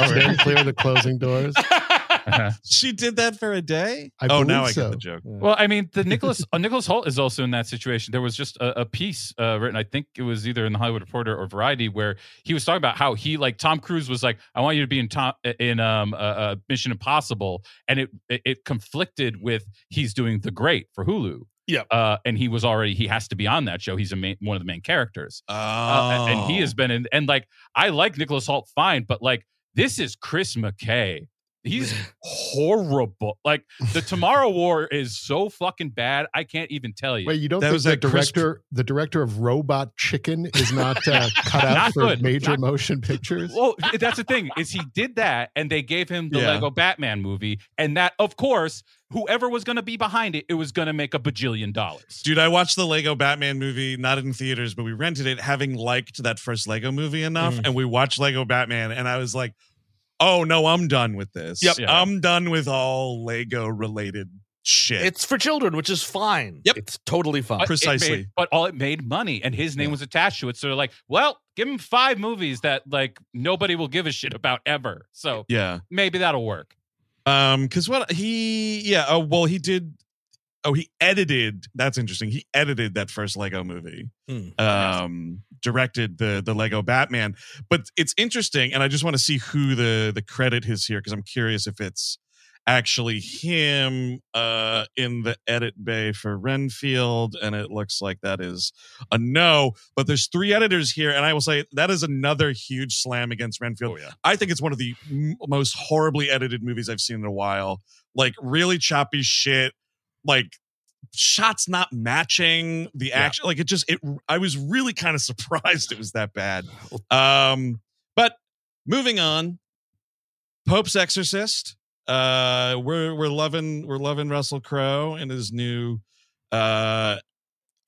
Oh, Very clear the closing doors. She did that for a day. I oh, now believe I so. get the joke. Well, I mean, the Nicholas uh, Nicholas Hoult is also in that situation. There was just a, a piece uh, written, I think it was either in the Hollywood Reporter or Variety, where he was talking about how he like Tom Cruise was like, "I want you to be in Tom in um uh, uh, Mission Impossible," and it, it it conflicted with he's doing The Great for Hulu. Yep. Uh, and he was already he has to be on that show. He's a main, one of the main characters. Oh, Uh, and he has been in and like I like Nicholas Hoult fine, but like this is Chris McKay. He's *laughs* horrible. Like the Tomorrow War is so fucking bad. I can't even tell you. Wait, you don't That think was the that Chris- director, the director of Robot Chicken, is not uh, *laughs* cut out Not for good. major Not- motion pictures? well, that's the thing is he did that, and they gave him the Yeah. Lego Batman movie, and that, of course, whoever was going to be behind it, it was going to make a bajillion dollars. Dude, I watched the Lego Batman movie, not in theaters, but we rented it, having liked that first Lego movie enough. Mm. And we watched Lego Batman, and I was like, oh, no, I'm done with this. Yep. Yeah. I'm done with all Lego related shit. it's for children, which is fine. Yep. it's totally fine. But Precisely. made- but all it made money, and his name was attached to it. So they're like, well, give him five movies that like nobody will give a shit about ever. So yeah. maybe that'll work. Um, because what he, yeah, oh, well, he did. Oh, he edited. That's interesting. He edited that first Lego movie. Hmm. Um, directed the the Lego Batman. But it's interesting, and I just want to see who the the credit is here because I'm curious if it's actually him uh in the edit bay for Renfield, and it looks like that is a no. But there's three editors here, and I will say that is another huge slam against Renfield. yeah. I think it's one of the m- most horribly edited movies I've seen in a while. Like really choppy shit. Like shots not matching the Yeah. action. Like it just it. I was really kind of surprised it was that bad. *sighs* Um, but moving on, Pope's Exorcist. Uh, we're we're loving we're loving Russell Crowe and his new uh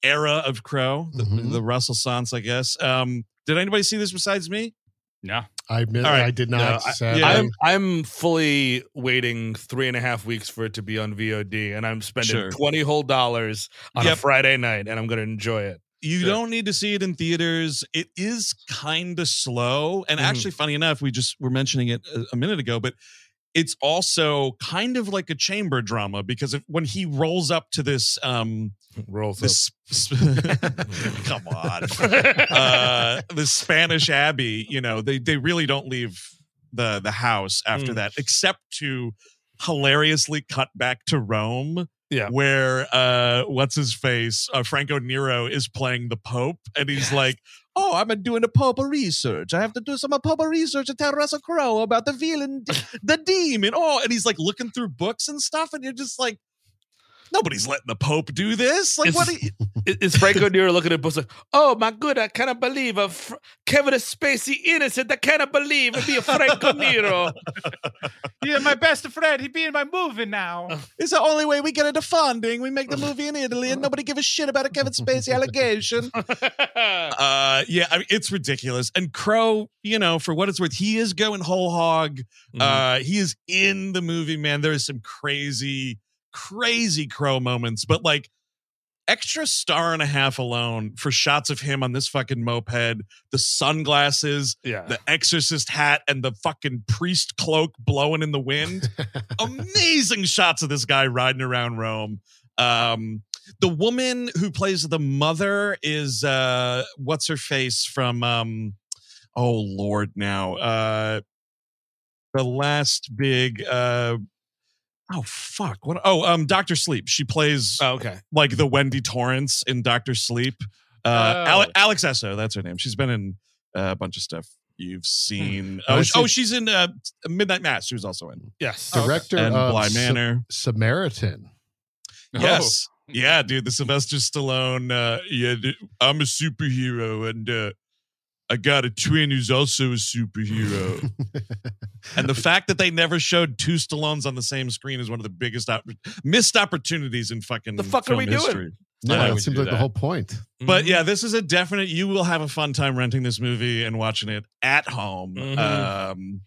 era of Crowe, the, Mhm. the Russell Sans, I guess. Um, did anybody see this besides me? No. I admit All right. I did not. No, I, yeah. I'm I'm fully waiting three and a half weeks for it to be on VOD, and I'm spending Sure. twenty whole dollars on Yep. a Friday night, and I'm going to enjoy it. You Sure. don't need to see it in theaters. It is kind of slow. And Mhm. actually, funny enough, we just were mentioning it a, a minute ago, but it's also kind of like a chamber drama because if, when he rolls up to this um *laughs* Rolls this *laughs* come on uh the spanish abbey you know they they really don't leave the the house after Mm. that except to hilariously cut back to rome Yeah. where uh what's his face uh, franco nero is playing the pope and he's Yes. like oh i'm doing a pope research. I have to do some pope research to tell russell crowe about the villain the demon. Oh and he's like looking through books and stuff and you're just like nobody's letting the pope do this like what are you, *laughs* Is- Is Franco Nero looking at books like, oh my good, I cannot believe a Fr- Kevin Spacey innocent. I cannot believe it be a Franco Nero. *laughs* Yeah, my best friend. He'd be in my movie now. *laughs* It's the only way we get into funding. We make the movie in Italy, and nobody give a shit about a Kevin Spacey allegation. Uh, yeah, I mean, it's ridiculous. And Crow, you know, for what it's worth, he is going whole hog. Mm-hmm. Uh, he is in the movie, man. There is some crazy, crazy Crow moments, but like extra star and a half alone for shots of him on this fucking moped, the sunglasses, yeah. the exorcist hat, and the fucking priest cloak blowing in the wind *laughs* amazing shots of this guy riding around Rome. Um, the woman who plays the mother is uh, what's her face from? Um, oh Lord, now uh, the last big. Uh, oh fuck! What? Oh, um, Doctor Sleep. She plays oh, okay. like the Wendy Torrance in Doctor Sleep. Uh, Oh. Ale- Alex Essoe, that's her name. She's been in uh, a bunch of stuff you've seen. I Oh, see- sh- oh, she's in uh, Midnight Mass. She was also in Yes. Director and of Bly Sa- Manor. Samaritan. Yes. *laughs* Yeah, dude, the Sylvester Stallone. Uh, yeah, dude, I'm a superhero, and uh, I got a twin who's also a superhero. *laughs* and the fact that they never showed two Stallones on the same screen is one of the biggest op- missed opportunities in fucking. The fuck are we doing? No, yeah, it seems like the whole point. But Mhm. yeah, this is a definite. You will have a fun time renting this movie and watching it at home. Mhm. Um,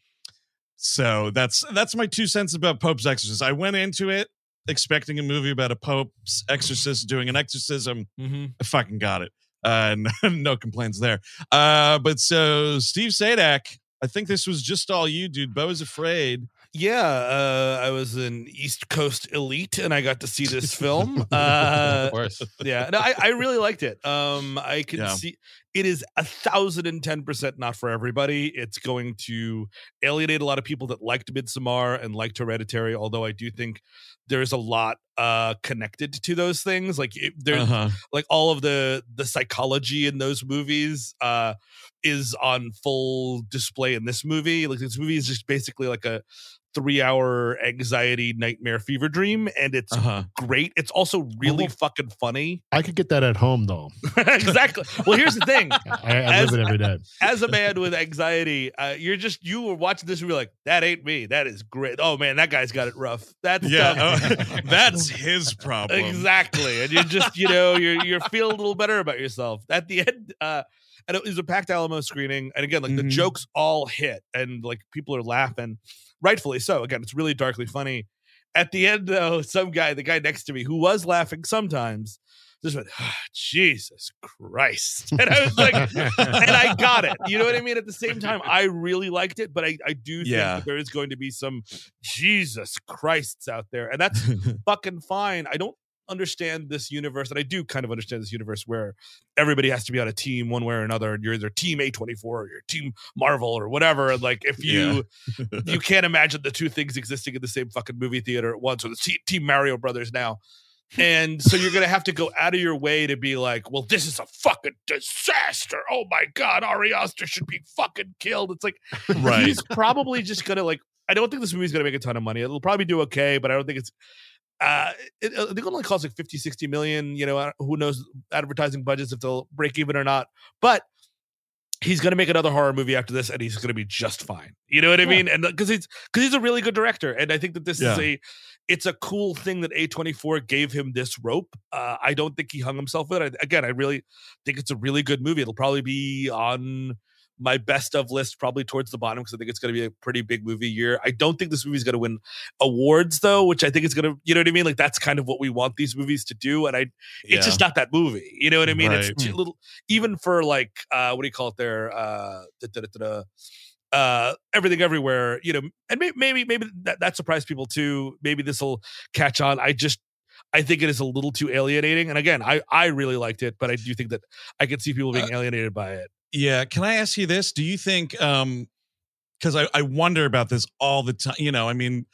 so that's that's my two cents about Pope's Exorcist. I went into it expecting a movie about a Pope's exorcist doing an exorcism. Mhm. I fucking got it. Uh, no, *laughs* no complaints there. Uh, but so Steve Sajdak, I think this was just all you, dude. Beau is afraid. Yeah, uh, I was an East Coast elite, and I got to see this *laughs* film. Uh, of course. yeah, no, I, I really liked it. Um, I can Yeah. see it is a thousand and ten percent not for everybody. It's going to alienate a lot of people that liked Midsommar and liked Hereditary. Although I do think there's a lot uh connected to those things. Like it, there's Uh-huh. like all of the the psychology in those movies uh is on full display in this movie like this movie is just basically like a three hour anxiety nightmare fever dream and it's Uh-huh. great it's also really Oh. fucking funny I could get that at home though. *laughs* exactly well here's the thing *laughs* I, I As- live it every day. *laughs* as a man with anxiety uh, you're just you were watching this and you're like that ain't me that is great oh man that guy's got it rough that's Yeah, tough. oh, that's his problem. Exactly. And you're just, you know, you're you're feeling a little better about yourself. At the end, uh and it was a packed Alamo screening. And again, like the Mhm. jokes all hit and like people are laughing. Rightfully so. Again, it's really darkly funny. At the end, though, some guy, the guy next to me, who was laughing sometimes, just went, "Ah, Jesus Christ. *laughs* And I was like, and I got it. You know what I mean? At the same time, I really liked it, but I, I do think Yeah. there is going to be some Jesus Christs out there. And that's *laughs* fucking fine. I don't understand this universe, and I do kind of understand this universe where everybody has to be on a team one way or another, and you're either team A24 or you're team Marvel or whatever. And like if you you *laughs* can't imagine the two things existing in the same fucking movie theater at once, or the te- team Mario Brothers now. And so you're gonna have to go out of your way to be like, well, this is a fucking disaster. Oh my god, Ari Aster should be fucking killed. It's like right. he's probably just gonna like i don't think this movie's gonna make a ton of money it'll probably do okay but i don't think it's uh it, i think it only costs like 50 60 million you know who knows advertising budgets if they'll break even or not but he's gonna make another horror movie after this and he's gonna be just fine. You know what i Yeah. mean? And because he's because he's a really good director and i think that this is a it's a cool thing that a24 gave him this rope. Uh i don't think he hung himself with it. I, again i really think it's a really good movie. It'll probably be on my best of list probably towards the bottom because I think it's going to be a pretty big movie year. I don't think this movie's going to win awards though, which I think it's going to, you know what I mean? Like that's kind of what we want these movies to do. And I, it's just not that movie. You know what I mean? Right. It's too little, even for like, uh, what do you call it there? Uh, da, da, da, da, da. uh everything everywhere you know and maybe maybe, maybe that, that surprised people too maybe this will catch on i just i think it is a little too alienating and again i i really liked it but i do think that i can see people being alienated by it Yeah. Can I ask you this? Do you think, um, because I, I wonder about this all the time, you know, I mean,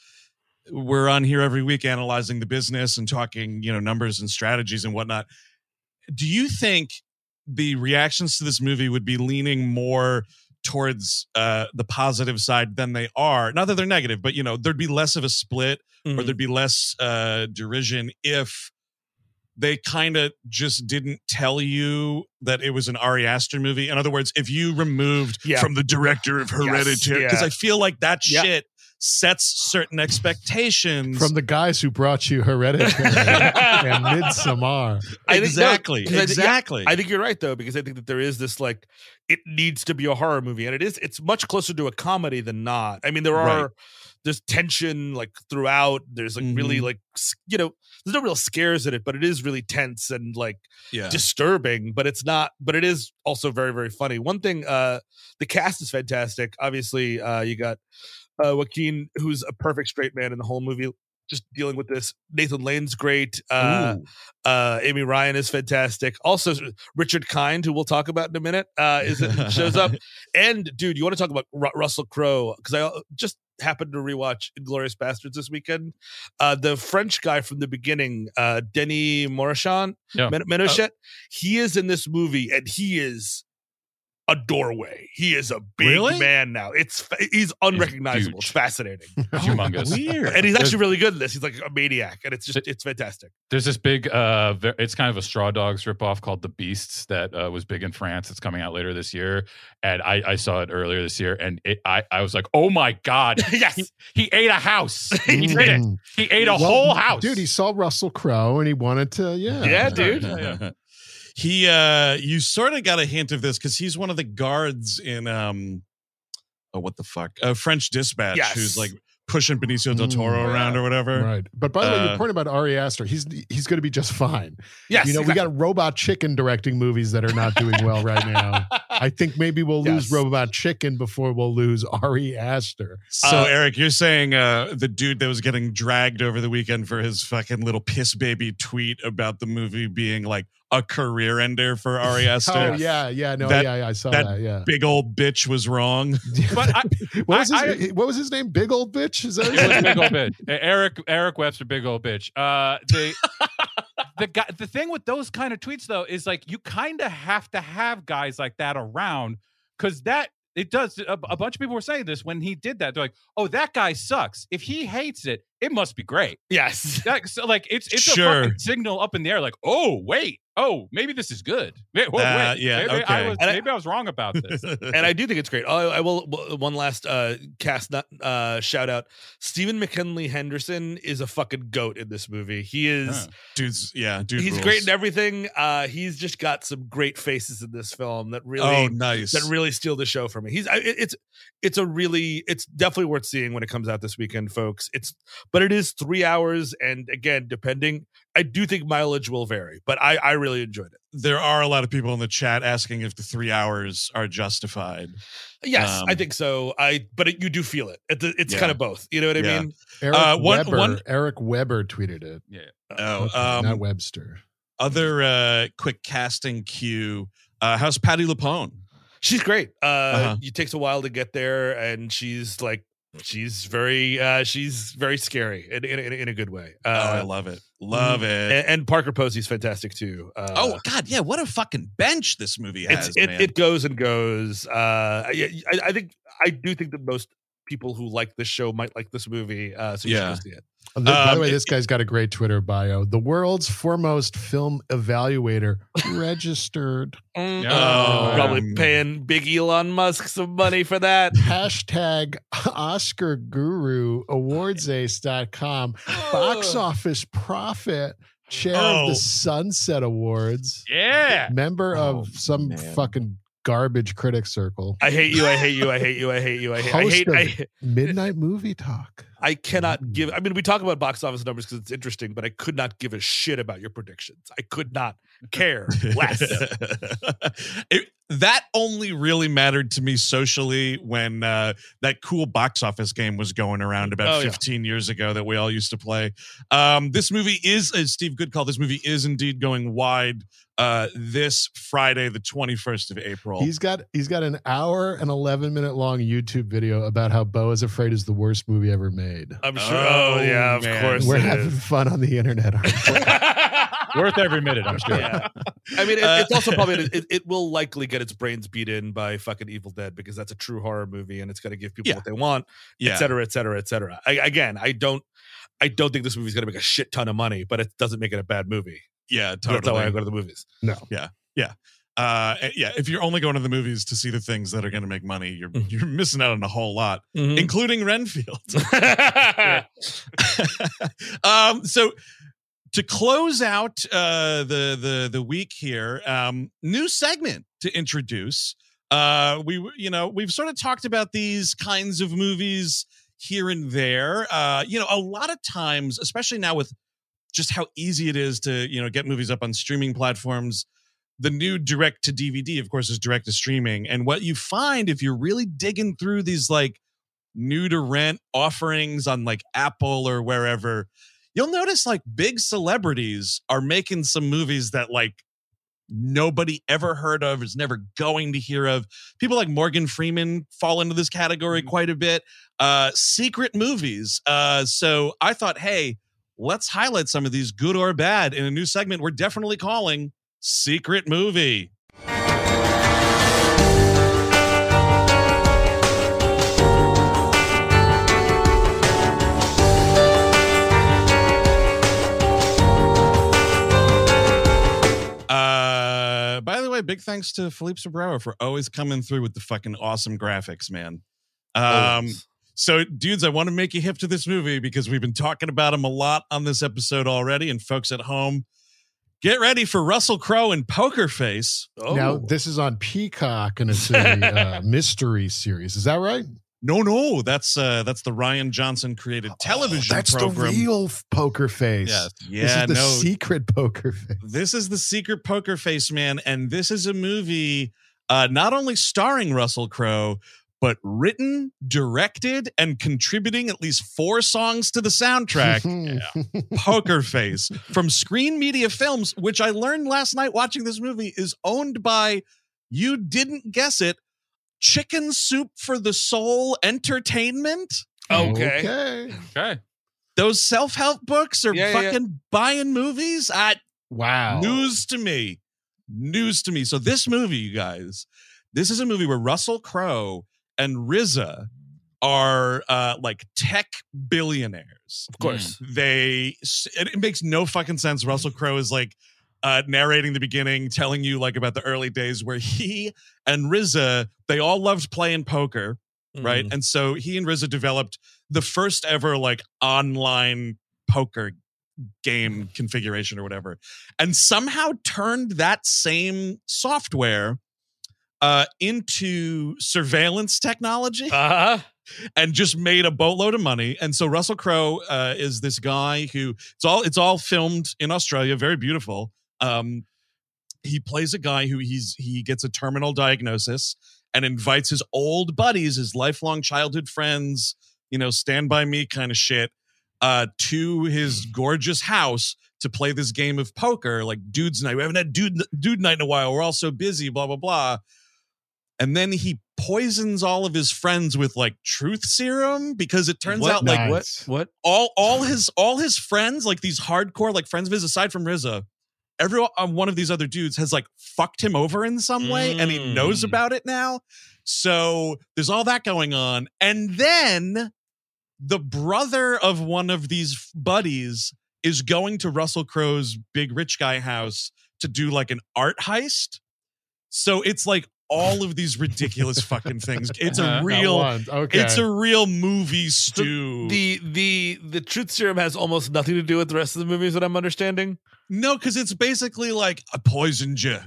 we're on here every week analyzing the business and talking, you know, numbers and strategies and whatnot. Do you think the reactions to this movie would be leaning more towards uh, the positive side than they are? Not that they're negative, but, you know, there'd be less of a split or Mhm. there'd be less uh, derision if they kind of just didn't tell you that it was an Ari Aster movie. In other words, if you removed Yeah. from the director of Hereditary, because yeah. I feel like that Yeah. shit sets certain expectations. From the guys who brought you Hereditary *laughs* and Midsommar. I think- no, exactly, 'cause I think- yeah, exactly. I think you're right though, because I think that there is this like it needs to be a horror movie, and it is. It's much closer to a comedy than not. I mean, there Right. There's tension like throughout. There's like really Mhm. like you know there's no real scares in it, but it is really tense and like yeah. disturbing. But it's not. But it is also very very funny. One thing, uh, the cast is fantastic. Obviously, uh, you got uh, Joaquin, who's a perfect straight man in the whole movie. Just dealing with this. Nathan Lane's great. Uh, uh, Amy Ryan is fantastic. Also, Richard Kind, who we'll talk about in a minute, uh, is it shows up. *laughs* And dude, you want to talk about Ru- Russell Crowe? Because I uh, just happened to rewatch Glorious Bastards this weekend. Uh, the French guy from the beginning, uh, Denis Morichan, Yeah. Men- Menochet, he is in this movie, and he is a doorway. He is a big Really? man now. It's he's unrecognizable. It's huge. fascinating, *laughs* Humongous. Weird. and he's There's- actually really good in this. He's like a maniac, and it's just it's fantastic. There's this big, uh, it's kind of a Straw Dogs ripoff called The Beasts that uh, was big in France. It's coming out later this year, and I, I saw it earlier this year, and it, I, I was like, oh my god, *laughs* yes. he, he ate a house. *laughs* He did it. Mm. He ate a Well, whole house, Dude, he saw Russell Crowe and he wanted to, yeah. Yeah, dude. Yeah, he uh you sort of got a hint of this because he's one of the guards in um oh what the fuck uh french dispatch Yes. who's like pushing benicio del toro Mm, around yeah. or whatever Right. But by the way, Uh, your point about Ari Aster, he's he's going to be just fine. Yes. you know, we got Robot Chicken directing movies that are not doing well right now. *laughs* I think maybe we'll lose Robot Chicken before we'll lose Ari Aster. so Uh, eric you're saying uh the dude that was getting dragged over the weekend for his fucking little piss baby tweet about the movie being like a career ender for ari *laughs* aster Oh yeah, yeah, no, That- yeah, yeah, I saw that that. yeah. big old bitch was wrong *laughs* But I, *laughs* what was I- his what was his name? Big old bitch? Is that his name? big old bitch. Eric Eric Webster, big old bitch. Uh, the the guy, the thing with those kind of tweets though is like you kind of have to have guys like that around because that it does. A, a bunch of people were saying this when he did that. They're like, "Oh, that guy sucks. If he hates it, it must be great." Yes. That, so like it's it's Sure. a fucking signal up in the air. Like, oh wait, oh maybe this is good. Wait, whoa, Uh, wait, yeah, maybe okay. I was And I- maybe I was wrong about this. *laughs* and I do think it's great. Oh, I will one last uh cast not, uh shout out. Stephen McKinley Henderson is a fucking goat in this movie. He is Huh. dude's yeah dude he's rules. great in everything. Uh he's just got some great faces in this film that really oh nice that really steal the show for me. He's I- it's it's a really it's definitely worth seeing when it comes out this weekend, folks. It's but it is three hours, and again, depending, I do think mileage will vary, but I I really enjoyed it. there are a lot of people in the chat asking if the three hours are justified Yes, I Um, think so. I but it, you do feel it. It- It's Yeah. kind of both. You know what I Yeah. mean? Eric Uh, one- Weber. one- Eric Weber tweeted it. oh Okay, um not Webster. other uh quick casting cue uh how's patti lupone She's great. Uh, Uh-huh. It takes a while to get there, and she's like, she's very, uh, she's very scary in in, in, a good way. oh i Uh, love it love it and, and Parker Posey's fantastic too. Uh, oh god yeah what a fucking bench this movie has it, man. it goes and goes. Uh, I, I, I think I do think that most people who like this show might like this movie. Uh, so you Yeah. should go see it. And then, by Um, the way, this guy's got a great Twitter bio. The world's foremost film evaluator, *laughs* registered. Mm, Oh. probably Um, paying big Elon Musk some money for that. Hashtag Oscar Guru, awardsace.com, *laughs* box office profit, chair of Oh. the Sunset Awards, Yeah. member Oh, of some man. fucking garbage critic circle, I hate you. I hate you. I hate you. I hate you. I hate. I hate. of- I, Midnight Movie Talk. I cannot Mm. give. I mean, we talk about box office numbers because it's interesting, but I could not give a shit about your predictions. I could not care less. *laughs* It- that only really mattered to me socially when uh, that cool box office game was going around about Oh, yeah. 15 years ago that we all used to play. Um, this movie is, as Steve Good called, this movie is indeed going wide uh, this Friday, the 21st of April. He's got he's got an hour and eleven minute long YouTube video about how Beau is Afraid is the worst movie ever made. I'm sure. Oh, Oh, yeah, of man. course. We're it having is. fun on the internet. *laughs* Worth every minute, I'm sure. Yeah. I mean, it, Uh, it's also probably *laughs* it, it will likely get its brains beat in by fucking Evil Dead because that's a true horror movie and it's going to give people Yeah. what they want, yeah. et cetera, et cetera, et cetera. I, again, I don't, I don't think this movie's going to make a shit ton of money, but it doesn't make it a bad movie. Yeah, That's how I totally. go to the movies. no. Yeah. Yeah. Uh, yeah, if you're only going to the movies to see the things that are going to make money, you're Mhm. you're missing out on a whole lot, Mhm. including Renfield. *laughs* *laughs* um, so to close out uh, the the the week here, um, new segment to introduce. Uh, we you know we've sort of talked about these kinds of movies here and there. Uh, you know, a lot of times, especially now with just how easy it is to you know get movies up on streaming platforms. The new direct to DVD, of course, is direct to streaming. And what you find if you're really digging through these like new to rent offerings on like Apple or wherever, you'll notice like big celebrities are making some movies that like nobody ever heard of, is never going to hear of. People like Morgan Freeman fall into this category quite a bit. Uh, secret movies. Uh, so I thought, hey, let's highlight some of these good or bad in a new segment we're definitely calling Secret Movie. Uh, by the way, big thanks to Philippe Sobrero for always coming through with the fucking awesome graphics, man. Um. So, dudes, I want to make you hip to this movie because we've been talking about him a lot on this episode already. And folks at home, get ready for Russell Crowe and Poker Face. oh. Now this is on Peacock and it's a uh, *laughs* mystery series. Is that right? No, no, that's uh that's the Rian Johnson created television Oh, that's program. the real Poker Face. Yes. yeah, this is the no, secret Poker Face. this is the secret poker face man and this is a movie uh not only starring russell crowe but written directed and contributing at least four songs to the soundtrack *laughs* *laughs* poker face from screen media films which i learned last night watching this movie is owned by you didn't guess it chicken soup for the soul entertainment okay. okay. Okay. those self-help books are Yeah, yeah, yeah. fucking buying movies i Wow. News to me. News to me. So this movie, you guys, this is a movie where Russell Crowe and RZA are uh, like tech billionaires. Of course. They it, it makes no fucking sense. Russell Crowe is like uh, narrating the beginning, telling you like about the early days where he and RZA they all loved playing poker right? Mm. And so he and RZA developed the first ever like online poker game configuration or whatever, and somehow turned that same software uh, into surveillance technology Uh-huh. and just made a boatload of money. And so Russell Crowe uh, is this guy who it's all it's all filmed in Australia, very beautiful. Um, he plays a guy who he's he gets a terminal diagnosis and invites his old buddies, his lifelong childhood friends, you know, stand by me kind of shit, uh, to his gorgeous house to play this game of poker, like dudes night. We haven't had dude dude night in a while. We're all so busy, blah blah blah. And then he poisons all of his friends with like truth serum because it turns What? out like Nice. What? What? all all his all his friends, like these hardcore like friends of his, aside from RZA, every um, one of these other dudes has like fucked him over in some way, and he knows Mm. about it now. So there's all that going on, and then the brother of one of these buddies is going to Russell Crowe's big rich guy house to do like an art heist. So it's like all of these ridiculous *laughs* fucking things. It's a real, Okay. it's a real movie stew. The the the truth serum has almost nothing to do with the rest of the movies that I'm understanding. No, because it's basically like a poisoned you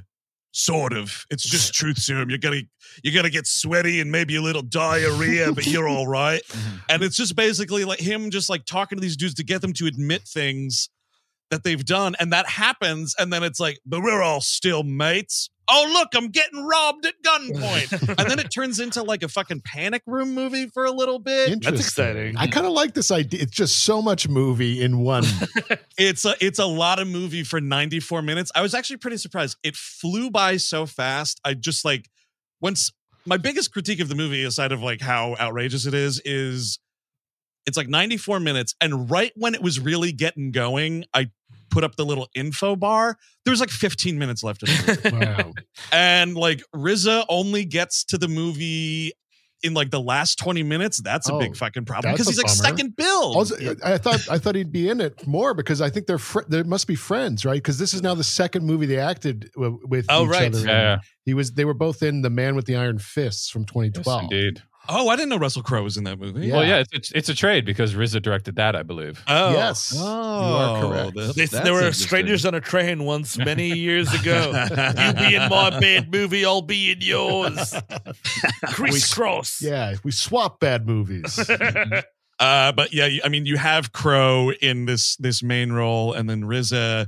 sort of. It's just *laughs* truth serum. You're gonna you're gonna get sweaty and maybe a little diarrhea, but you're all right. *laughs* Mm-hmm. And it's just basically like him just like talking to these dudes to get them to admit things that they've done, and that happens, and then it's like, but we're all still mates. Oh look, I'm getting robbed at gunpoint, *laughs* and then it turns into like a fucking panic room movie for a little bit. that's exciting. I kind of like this idea. It's just so much movie in one. *laughs* It's a it's a lot of movie for 94 minutes. I was actually pretty surprised. It flew by so fast. I just like once my biggest critique of the movie, aside of like how outrageous it is, is it's like 94 minutes. And right when it was really getting going, I put up the little info bar. There was like 15 minutes left of the movie. *laughs* wow. and like RZA only gets to the movie in like the last 20 minutes. That's a Oh, big fucking problem because he's like bummer. second bill. Also, I thought I thought he'd be in it more because I think they're fr- they must be friends, right? Because this is now the second movie they acted w- with Oh, each right. other. in. Yeah, He was they were both in The Man with the Iron Fists from yes, 2012. indeed. Oh, I didn't know Russell Crowe was in that movie. Yeah. Well, yeah, it's, it's it's a trade because RZA directed that, I believe. Oh, Yes. Oh, You are correct. that- They, there were strangers on a train once many *laughs* years ago. you be in my bad movie, I'll be in yours. *laughs* Crisscross. Yeah, we swap bad movies. *laughs* Uh, but yeah, I mean, you have Crow in this this main role, and then RZA,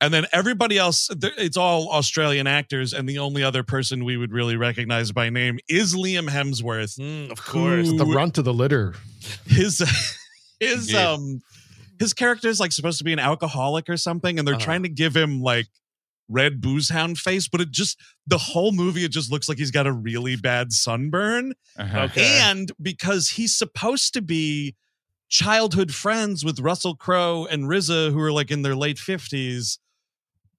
and then everybody else it's all Australian actors, and the only other person we would really recognize by name is Liam Hemsworth. Mm, of course. Who- the runt of the litter. His *laughs* his Yeah. um his character is like supposed to be an alcoholic or something, and they're Uh-huh. trying to give him like red booze hound face, but it just the whole movie it just looks like he's got a really bad sunburn. Uh-huh. Okay. And because he's supposed to be childhood friends with Russell Crowe and RZA, who are like in their late fifties,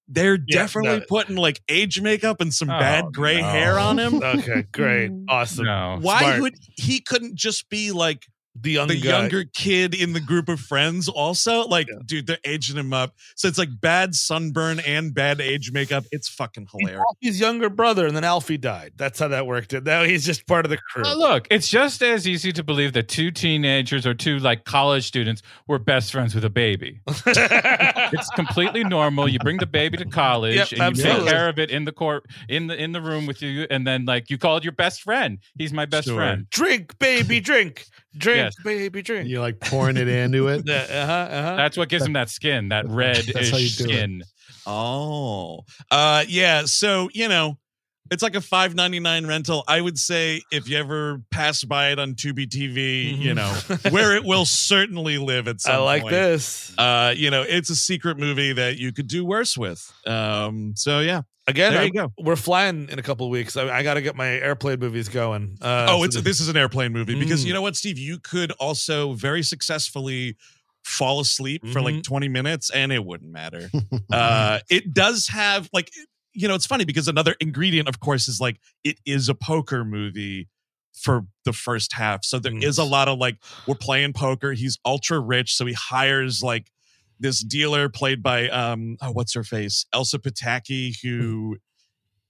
they're Yeah, definitely no. putting like age makeup and some Oh, bad gray no. hair on him. Okay, great. Mm. Awesome. No. Why smart. would he couldn't just be like The young the guy. younger kid in the group of friends also? Like, Yeah. dude, they're aging him up. So it's like bad sunburn and bad age makeup. It's fucking He's hilarious. Alfie's younger brother, and then Alfie died. That's how that worked. Now he's just part of the crew. Uh, look, it's just as easy to believe that two teenagers or two like college students were best friends with a baby. *laughs* It's completely normal. You bring the baby to college Yep, and you take care of it in the court in the in the room with you, and then like you call it your best friend. He's my best Sure. friend. drink, baby, drink. Drink, Yes. baby, drink. You're like pouring it into it. *laughs* Uh-huh, uh-huh. That's what gives him that skin, that red That's how you do it. skin. Oh, uh, yeah. So you know, it's like a five ninety nine rental. I would say if you ever pass by it on Tubi TV, you know, where it will certainly live at *laughs* some I like point. this. Uh, you know, it's a secret movie that you could do worse with. Um, so yeah. Again, there I- you go. we're flying in a couple of weeks. I, I got to get my airplane movies going. Uh, oh, so it's the- this is an airplane movie because Mm. you know what, Steve, you could also very successfully fall asleep for like Mhm. 20 minutes and it wouldn't matter. *laughs* uh it does have like you know it's funny because another ingredient of course is like it is a poker movie for the first half so there is a Mm. lot of like we're playing poker he's ultra rich so he hires like this dealer played by um oh what's her face elsa pataky who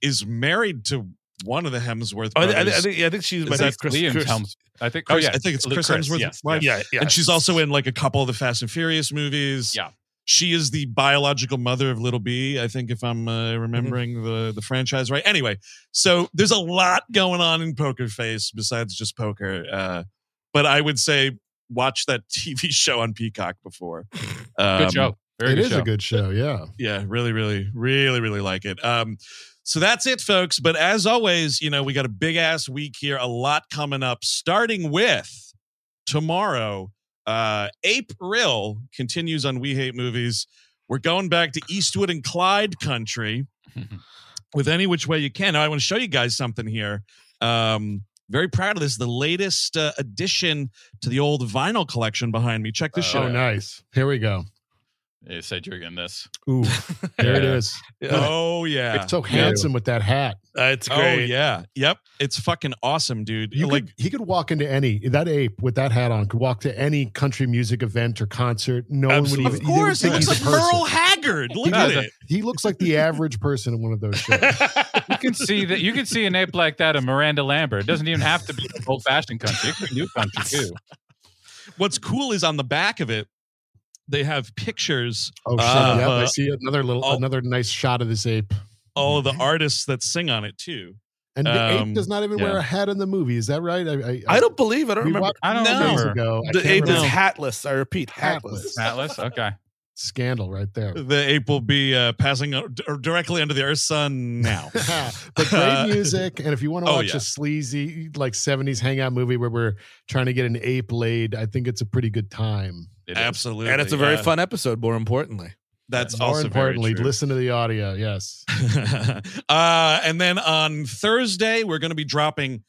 is married to one of the hemsworth Oh, I, brothers I, I think yeah, I think she's Is my that Chris, Liam Chris, Helms. I think. Chris- oh yeah, I think it's Chris, Chris Hemsworth's yes, wife. yes. Yeah, yeah. and she's also in like a couple of the Fast and Furious movies. Yeah. She is the biological mother of Little B, I think, if I'm uh, remembering the, the franchise right. Anyway, so there's a lot going on in Poker Face besides just poker. Uh, but I would say watch that *laughs* TV show on Peacock before. Um, Good show. Very It good is show. a good show. Yeah. Yeah, really, really, really, really like it. Um, so that's it, folks. But as always, you know, we got a big ass week here, a lot coming up, starting with tomorrow. Uh, April continues on We Hate Movies. We're going back to Eastwood and Clyde country *laughs* with any which way you can. Now, I want to show you guys something here. Um, very proud of this. The latest uh, addition to the old vinyl collection behind me. Check this shit Oh, out. nice. Here we go. You said you're getting this. Ooh, *laughs* there it Yeah. is. Yeah, Oh yeah, It's so handsome with that hat. uh, it's Oh yeah, yep. It's fucking awesome, dude. You like could, he could walk into any that ape with that hat on could walk to any country music event or concert. No Absolutely. one would even. they would course, he think looks he's like a. Merle Haggard. Look He at does. it. He looks like the average person in one of those shows. *laughs* You can see that. You can see an ape like that of Miranda Lambert. It doesn't even have to be old fashioned country. It could be new country too. What's cool is on the back of it, they have pictures. Oh shit! Uh, yep, I see another little, oh. another nice shot of this ape. all of the artists that sing on it too. And the Um, ape does not even wear a hat in the movie. Is that right? I, I, I don't believe. I don't we remember. I don't No. days remember. ago. The can't ape is hatless. I repeat, hatless. Hatless. Okay. Scandal right there. The ape will be uh, passing uh, directly under the Earth's sun now. *laughs* but great *laughs* music. And if you want to Oh, watch yeah. a sleazy, like 70s hangout movie where we're trying to get an ape laid, I think it's a pretty good time. It is. Absolutely, And it's a very uh, fun episode. More importantly, That's More also importantly, very true. listen to the audio. Yes. *laughs* uh, and then on Thursday, we're going to be dropping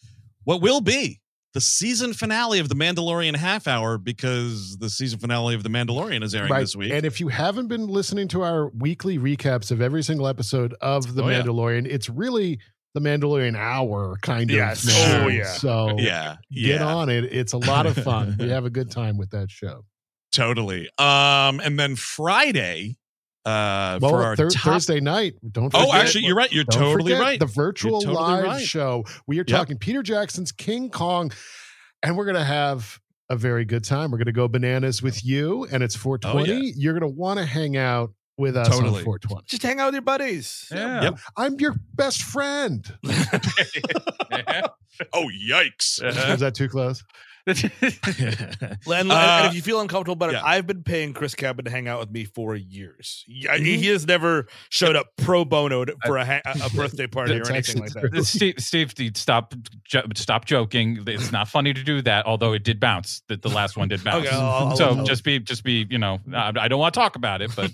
what will be the season finale of the Mandalorian half hour because the season finale of the Mandalorian is airing right. this week. And if you haven't been listening to our weekly recaps of every single episode of The Oh, yeah. Mandalorian, it's really the Mandalorian hour kind Yes. of now. Oh, yeah. So yeah, get on it. It's a lot of fun. we have a good time with that show. Totally. Um, and then Friday, uh, Well, for our Thur- top. Thursday night, don't forget. Oh, actually, you're right. You're Don't totally right. The virtual totally live right. show. We are Yep. talking Peter Jackson's King Kong, and we're going to have a very good time. We're going to go bananas with you, and it's 420. You're going to want to hang out with us Oh, Totally. on 420. just hang out with your buddies. Yeah. Yep. I'm your best friend. *laughs* *laughs* oh, yikes! *laughs* Was that too close? *laughs* And, and Uh, if you feel uncomfortable about it, yeah. I've been paying Chris Cabin to hang out with me for years. He, I- Mhm. he has never showed up pro bono for a, ha- a birthday *laughs* party or anything like that. true. Steve, Steve, Steve, stop, jo- stop joking. It's not funny to do that. Although it did bounce. The, the last one did *laughs* bounce. Okay, I'll- I'll- so I'll- just be, just be, you know, I, I don't want to talk about it, but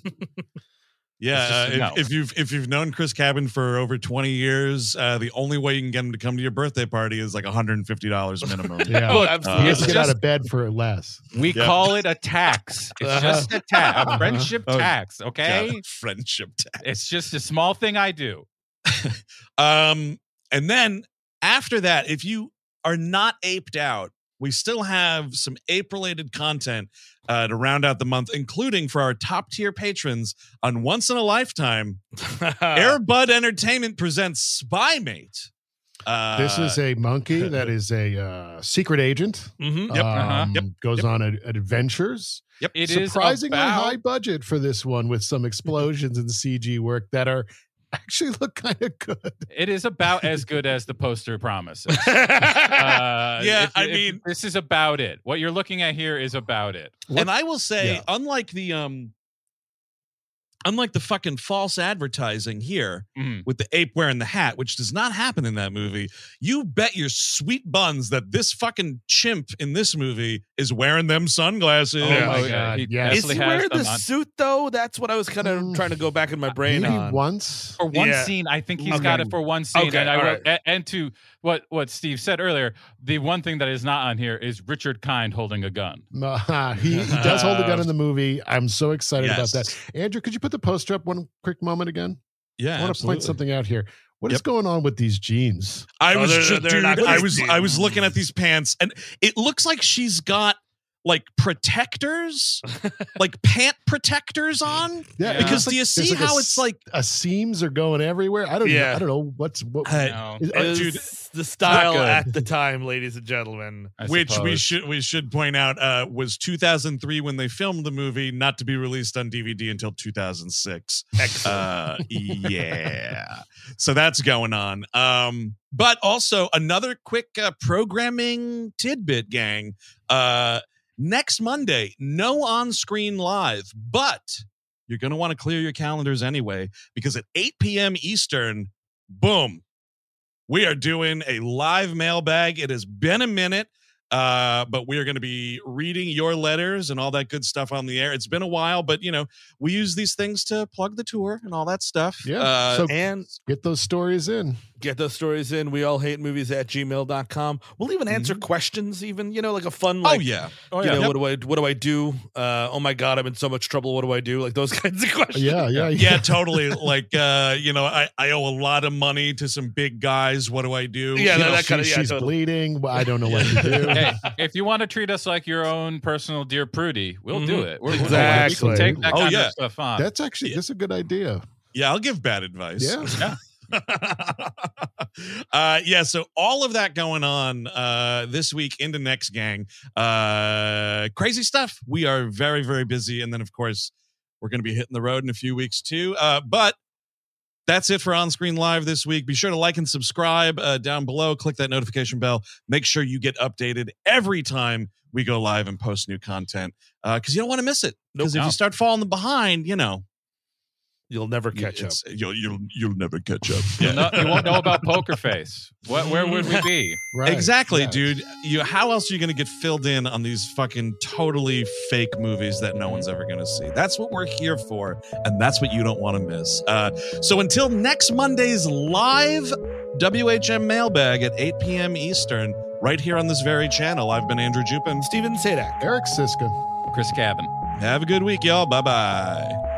Yeah, just a uh, no. if, if you've if you've known Chris Cabin for over 20 years, uh, the only way you can get him to come to your birthday party is like 150 dollars minimum. *laughs* Yeah. Oh, Uh, absolutely. You have to get out of bed for less. we Yep. call it a tax. *laughs* It's Uh-huh. just a tax, Uh-huh. a friendship Oh, tax. Okay, God, *laughs* friendship tax. it's just a small thing I do. Um, and then after that, if you are not aped out, we still have some ape related content uh, to round out the month, including for our top tier patrons on Once in a Lifetime. *laughs* Air Bud Entertainment presents Spymate. Uh, This is a monkey *laughs* that is a uh, secret agent. Mhm. Yep, uh-huh, Um, yep, Goes yep. on ad- adventures. Yep. It is Surprisingly about- high budget for this one with some *laughs* explosions and CG work that are *laughs* actually look kind of good. It is about as good as the poster promises. *laughs* Uh, Yeah, if- I if- mean- this is about it. What you're looking at here is about it. and I will say, Yeah. unlike the um, unlike the fucking false advertising here Mhm. with the ape wearing the hat, which does not happen in that movie, you bet your sweet buns that this fucking chimp in this movie is wearing them sunglasses. Oh Yeah. my yeah, god! he Yes. Is he has wearing the on. suit though? That's what I was kind of Mm. trying to go back in my brain Maybe on. once. for one Yeah. scene. I think he's Okay. got it for one scene. Okay, and I all wrote, a- and to what what Steve said earlier, the one thing that is not on here is Richard Kind holding a gun. Uh, *laughs* he, he does hold a gun in the *laughs* movie. I'm so excited about that. Andrew, could you put the poster up one quick moment again? Yeah, I want to point something out here. What is Yep. going on with these jeans? I Oh, was they're- just, they're dude. not I good was, I was looking at these pants, and it looks like she's got like protectors, *laughs* like pant protectors on. Yeah, it Because looks do you see a how s- it's like? a seams are going everywhere? I don't. Yeah. I don't know what's what. Uh, No, is- It dude, the style at the time, ladies and gentlemen. I which we should we should point out uh, was 2003 when they filmed the movie, not to be released on DVD until 2006. Excellent. Uh, yeah, so that's going on. Um, but also another quick uh, programming tidbit, gang. Uh, next Monday, no on-screen live, but you're going to want to clear your calendars anyway because at 8 p.m. Eastern, boom, we are doing a live mailbag. It has been a minute, uh, but we are going to be reading your letters and all that good stuff on the air. It's been a while, but you know, we use these things to plug the tour and all that stuff. Yeah. Uh, so and get those stories in. Get those stories in. We all hate movies at gmail.com. We'll even answer questions, even, you know, like a fun, like, oh yeah, Oh, you yeah. know, Yep. what do I what do I do? Uh, oh my god, I'm in so much trouble. What do I do? Like those *laughs* kinds of questions. Yeah, yeah, yeah, totally. *laughs* like, uh, you know, I, I owe a lot of money to some big guys. What do I do? Yeah, You that- know, that kinda- yeah, she's totally. bleeding. I don't know what to do. hey, if you want to treat us like your own personal dear Prudie, we'll do Mhm. it. We're, Exactly. We can take that Oh, yeah. of stuff on. That's actually that's a good idea. yeah, I'll give bad advice. Yeah. *laughs* uh yeah so all of that going on uh this week into next gang uh crazy stuff we are very very busy and then of course we're going to be hitting the road in a few weeks too uh but that's it for On Screen Live this week. Be sure to like and subscribe uh, down below. Click that notification bell. Make sure you get updated every time we go live and post new content because uh, you don't want to miss it. Because Nope. if you start falling behind, you know, You'll never catch up. You'll you'll you'll never catch up. You'll know- you won't know *laughs* about Poker Face. What? Where would we be? Right. exactly, Yeah. dude. You how else are you going to get filled in on these fucking totally fake movies that no one's ever going to see? That's what we're here for, and that's what you don't want to miss. Uh, so until next Monday's live WHM mailbag at 8 p.m. Eastern, right here on this very channel. I've been Andrew Jupin. Steven Sajdak. Eric Szyszka. Chris Cabin. Have a good week, y'all. Bye bye.